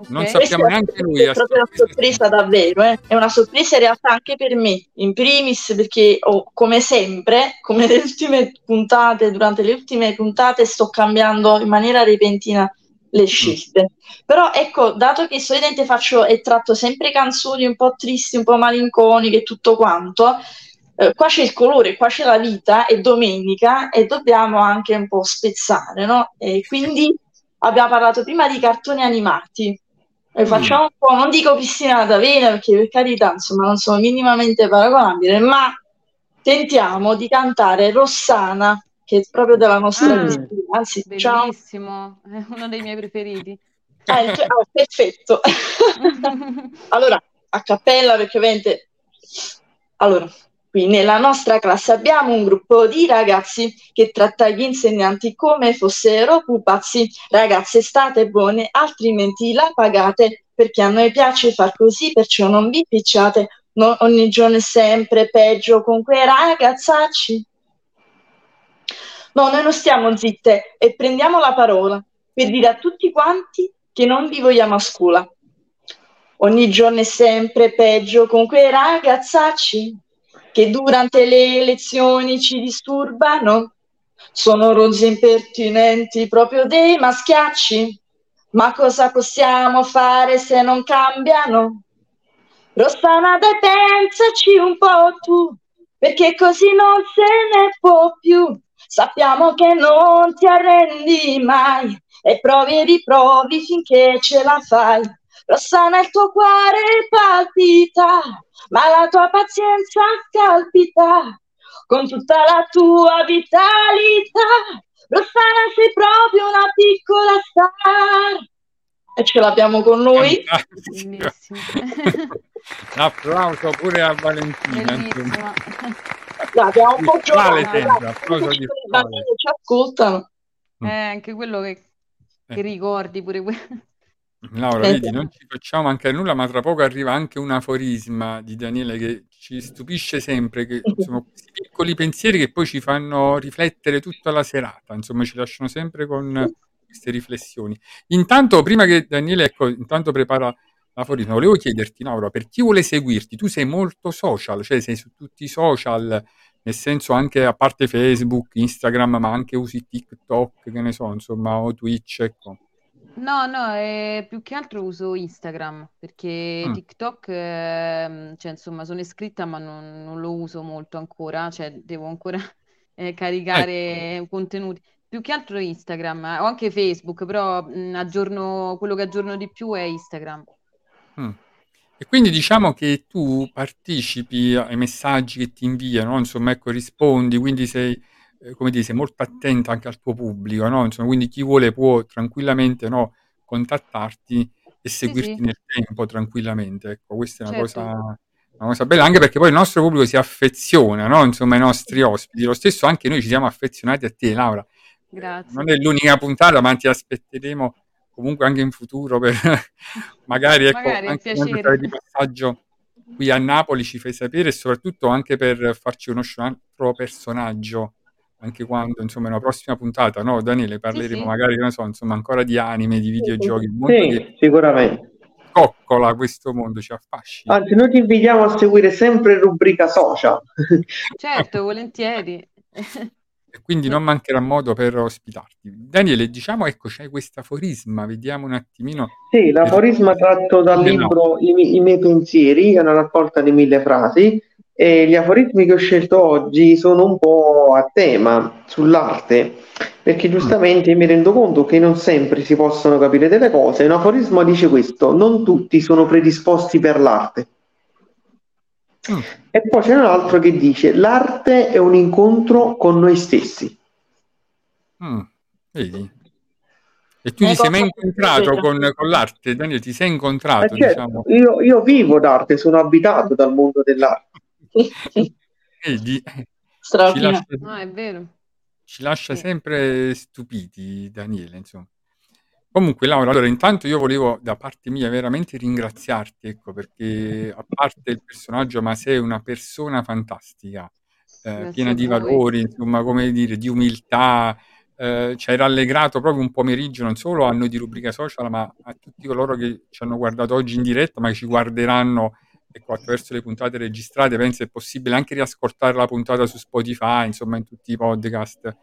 Non okay. sappiamo neanche lui. È proprio una sorpresa davvero, eh? è una sorpresa in realtà anche per me, in primis perché oh, come sempre, come le ultime puntate, durante le ultime puntate sto cambiando in maniera repentina le mm. scelte. Mm. Però ecco, dato che solitamente faccio e tratto sempre canzoni un po' tristi, un po' malinconiche e tutto quanto, eh, qua c'è il colore, qua c'è la vita, è domenica e dobbiamo anche un po' spezzare, no? E quindi abbiamo parlato prima di cartoni animati. E facciamo un po', non dico piscina d'Avena perché per carità, insomma, non sono minimamente paragonabili, ma tentiamo di cantare Rossana, che è proprio della nostra Mm. disciplina. Anzi, ciao. Bellissimo, è uno dei miei preferiti. Ah, il tuo- ah, perfetto. allora, a cappella, perché ovviamente... Allora, qui nella nostra classe abbiamo un gruppo di ragazzi che tratta gli insegnanti come fossero pupazzi. Ragazze, state buone, altrimenti la pagate, perché a noi piace far così, perciò non vi picciate. No- ogni giorno è sempre peggio con quei ragazzacci. No, noi non stiamo zitte e prendiamo la parola per dire a tutti quanti che non vi vogliamo a scuola. Ogni giorno è sempre peggio con quei ragazzacci che durante le lezioni ci disturbano. Sono rozzi e impertinenti, proprio dei maschiacci. Ma cosa possiamo fare se non cambiano? Rossana, dai, pensaci un po' tu, perché così non se ne può più. Sappiamo che non ti arrendi mai e provi e riprovi finché ce la fai. Rossana, il tuo cuore palpita, ma la tua pazienza scalpita con tutta la tua vitalità. Rossana, sei proprio una piccola star. E ce l'abbiamo con noi. Bellissimo. L'applauso pure a Valentina. abbiamo un po' giocato. applauso i bambini ci ascoltano. Eh, anche quello che, che Eh. ricordi pure quello. Laura, Eh, vedi, non ci facciamo mancare nulla, ma tra poco arriva anche un aforisma di Daniele che ci stupisce sempre, che sono questi piccoli pensieri che poi ci fanno riflettere tutta la serata, insomma, ci lasciano sempre con queste riflessioni. Intanto, prima che Daniele, ecco, intanto prepara l'aforisma, volevo chiederti, Laura, per chi vuole seguirti, tu sei molto social, cioè sei su tutti i social, nel senso anche a parte Facebook, Instagram, ma anche usi TikTok, che ne so, insomma, o Twitch, ecco. No, no, eh, più che altro uso Instagram perché Mm. TikTok, ehm, cioè insomma, sono iscritta ma non, non lo uso molto ancora, cioè devo ancora eh, caricare contenuti. Più che altro Instagram, eh, o anche Facebook, però mh, aggiorno, quello che aggiorno di più è Instagram. Mm. E quindi diciamo che tu partecipi ai messaggi che ti inviano, no? Insomma, ecco, rispondi, quindi sei, eh, come dire, sei molto attenta anche al tuo pubblico, no? Insomma, quindi chi vuole può tranquillamente, no, contattarti e Sì, seguirti sì, nel tempo tranquillamente. Ecco, questa è una cosa, certo. una cosa bella, anche perché poi il nostro pubblico si affeziona, no? Insomma, ai nostri ospiti. Lo stesso anche noi ci siamo affezionati a te, Laura. Grazie. non è l'unica puntata, ma ti aspetteremo comunque anche in futuro per magari ecco Magari, anche piacere. di passaggio qui a Napoli ci fai sapere e soprattutto anche per farci conoscere un altro personaggio anche quando insomma in una prossima puntata no Daniele parleremo sì. magari ne so insomma ancora di anime di videogiochi Sì, che sicuramente. coccola questo mondo ci affascina Anzi, noi ti invitiamo a seguire sempre rubrica social. Certo, volentieri. e quindi non mancherà modo per ospitarti Daniele diciamo ecco c'è questo aforisma vediamo un attimino Sì, l'aforisma tratto dal libro I, mi- I miei pensieri, è una raccolta di mille frasi e gli aforismi che ho scelto oggi sono un po' a tema sull'arte, perché giustamente mi rendo conto che non sempre si possono capire delle cose. Un aforisma dice questo: non tutti sono predisposti per l'arte. Mm. E poi c'è un altro che dice: l'arte è un incontro con noi stessi. Mm, vedi? E tu ti sei mai incontrato con, con l'arte, Daniele? Ti sei incontrato, Eh, certo, diciamo? io, io vivo d'arte, sono abitato dal mondo dell'arte. Vedi? Ci Straordinario. lascia, No, è vero. ci lascia Sì. sempre stupiti, Daniele, insomma. Comunque, Laura, allora intanto io volevo da parte mia veramente ringraziarti, ecco, perché a parte il personaggio, ma sei una persona fantastica, eh, piena di valori, insomma, come dire, di umiltà, eh, ci hai rallegrato proprio un pomeriggio non solo a noi di Rubrica Social, ma a tutti coloro che ci hanno guardato oggi in diretta, ma che ci guarderanno ecco, attraverso le puntate registrate. Penso è possibile anche riascoltare la puntata su Spotify, insomma, in tutti i podcast,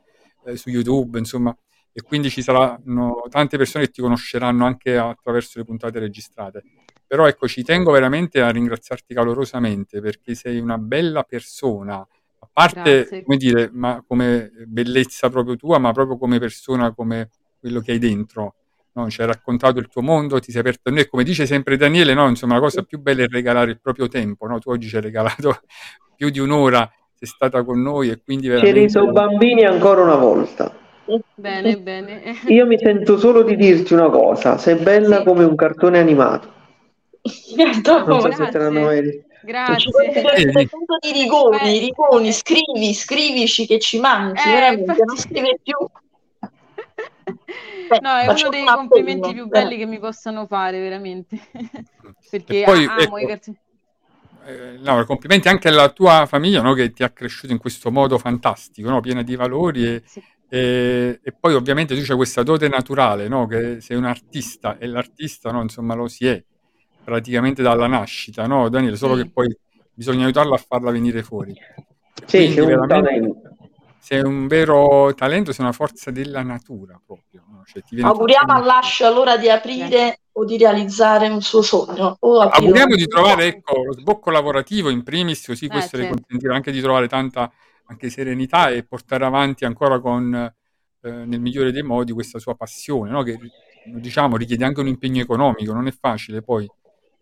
eh, su YouTube, insomma, e quindi ci saranno tante persone che ti conosceranno anche attraverso le puntate registrate. Però ecco, ci tengo veramente a ringraziarti calorosamente perché sei una bella persona, a parte, Grazie. come dire, ma come bellezza proprio tua, ma proprio come persona, come quello che hai dentro. No? ci hai raccontato il tuo mondo, ti sei aperto a noi, come dice sempre Daniele, no? insomma la cosa più bella è regalare il proprio tempo, no? tu oggi ci hai regalato più di un'ora, sei stata con noi e quindi veramente... Ci bambini ancora una volta. Bene, bene. Io mi sento solo di dirti una cosa, sei bella Sì. come un cartone animato. Non so se Grazie. te l'hanno mai detto. Grazie. Punto di Rigoni. Rigoni, scrivi, scrivici che ci manchi, Eh, veramente, non scrive più. No, è uno dei complimenti più belli eh. che mi possano fare, veramente. Perché poi, amo ecco, i cartoni. Eh, Laura, complimenti anche alla tua famiglia no, che ti ha cresciuto in questo modo fantastico, no, piena di valori e, Sì. e- e poi ovviamente tu c'hai questa dote naturale, no, che sei un artista e l'artista no, insomma, lo si è praticamente dalla nascita, no, Daniele, solo Sì. che poi bisogna aiutarlo a farla venire fuori. Sì, quindi veramente. Sei un vero talento, sei una forza della natura proprio. no? Cioè, ti viene tutto Auguriamo all'Ascia allora di aprire o di realizzare un suo sogno. Auguriamo di trovare ecco, lo sbocco lavorativo in primis, così Eh, questo le consentirà anche di trovare tanta anche serenità e portare avanti ancora con, eh, nel migliore dei modi questa sua passione, no? che diciamo richiede anche un impegno economico, non è facile poi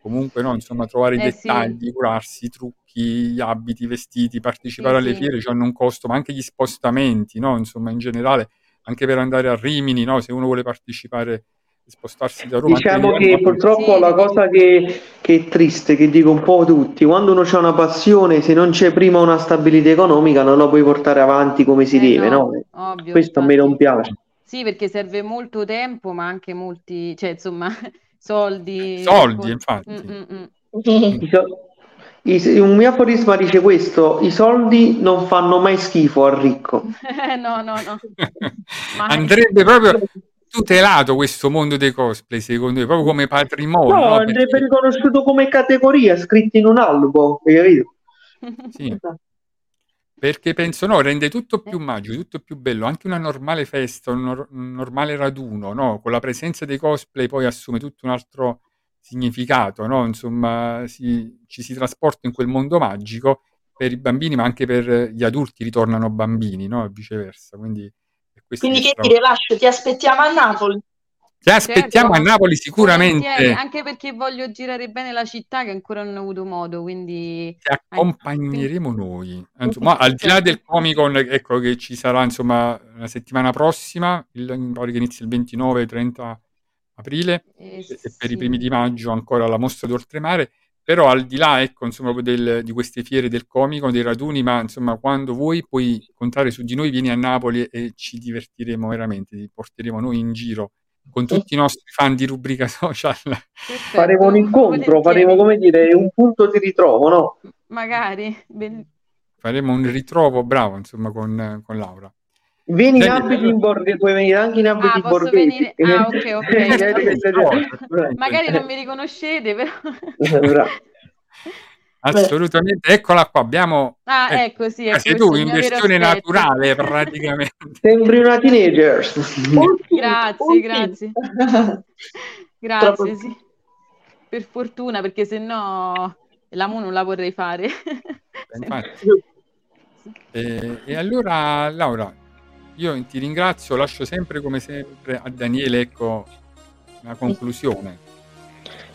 comunque no? insomma trovare i Eh, sì. dettagli, curarsi, i trucchi, gli abiti, i vestiti, partecipare Sì, alle sì. fiere hanno un costo, ma anche gli spostamenti, no? insomma in generale anche per andare a Rimini, no? se uno vuole partecipare spostarsi da Roma. Diciamo che purtroppo Sì. la cosa che, che è triste, che dico un po' tutti, quando uno ha una passione, se non c'è prima una stabilità economica, non la puoi portare avanti come si Eh, deve, no, no? ovvio, Questo a me non piace. Sì, perché serve molto tempo, ma anche molti, cioè insomma, soldi. Soldi, infatti. Mm, mm, mm. I un mio aforisma dice questo: i soldi non fanno mai schifo al ricco. no, no, no. Andrebbe proprio tutelato questo mondo dei cosplay, secondo me, proprio come patrimonio. No, no? andrebbe Perché- riconosciuto come categoria, scritto in un albo, hai capito? sì, perché penso, no, rende tutto più magico, tutto più bello, anche una normale festa, un, nor- un normale raduno, no? Con la presenza dei cosplay poi assume tutto un altro significato, no? Insomma, si- ci si trasporta in quel mondo magico per i bambini, ma anche per gli adulti ritornano bambini, no? E viceversa. Quindi, Quindi che dire, Lascio, ti aspettiamo a Napoli. Ti aspettiamo Certo, a Napoli sicuramente. anche perché voglio girare bene la città che ancora non ho avuto modo, quindi ti accompagneremo noi. Anzi, Quindi- ma al di là del. Comic Con, ecco che ci sarà insomma la settimana prossima, il, pare che inizia il 29-30 aprile Eh, e, e per i sì. primi di maggio ancora la mostra d'oltremare. Però al di là, ecco, insomma, del- di queste fiere del Comic Con, dei raduni, ma insomma, quando vuoi puoi contare su di noi, vieni a Napoli e ci divertiremo veramente, ti porteremo noi in giro con tutti i nostri fan di rubrica social. Perfetto, Faremo un incontro, faremo come dire un punto di ritrovo, no? Magari. Ben- Faremo un ritrovo bravo, insomma, con, con Laura. Vieni in abiti in borghese, puoi venire anche in abiti Ah, posso borghesi. venire? Ah, ok, ok. Magari non mi riconoscete, però. Assolutamente, eccola qua, abbiamo... Ah, ecco, ecco, sì, eh, ecco, sei tu in versione naturale praticamente. Sembri una teenager. Grazie, grazie. Grazie, Troppo- sì. Per fortuna, perché se no la Mu non la vorrei fare. Infatti. E, e allora Laura, io ti ringrazio, lascio sempre come sempre a Daniele ecco, la conclusione.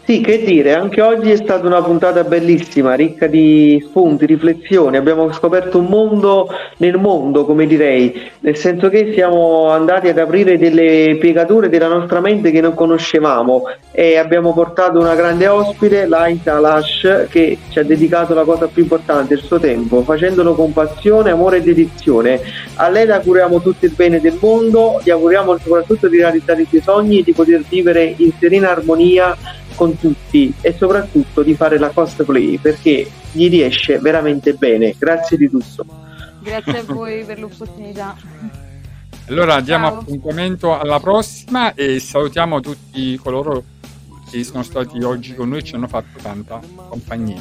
Sì, che dire, anche oggi è stata una puntata bellissima, ricca di spunti, riflessioni. Abbiamo scoperto un mondo nel mondo, come direi, nel senso che siamo andati ad aprire delle piegature della nostra mente che non conoscevamo e abbiamo portato una grande ospite, Laita Lash, che ci ha dedicato la cosa più importante, il suo tempo, facendolo con passione, amore e dedizione. A lei le auguriamo tutto il bene del mondo, gli auguriamo soprattutto di realizzare i suoi sogni, di poter vivere in serena armonia con tutti e soprattutto di fare la cosplay perché gli riesce veramente bene. Grazie di tutto. Grazie a voi per l'opportunità. Allora diamo Ciao. appuntamento alla prossima e salutiamo tutti coloro che sono stati oggi con noi e ci hanno fatto tanta compagnia.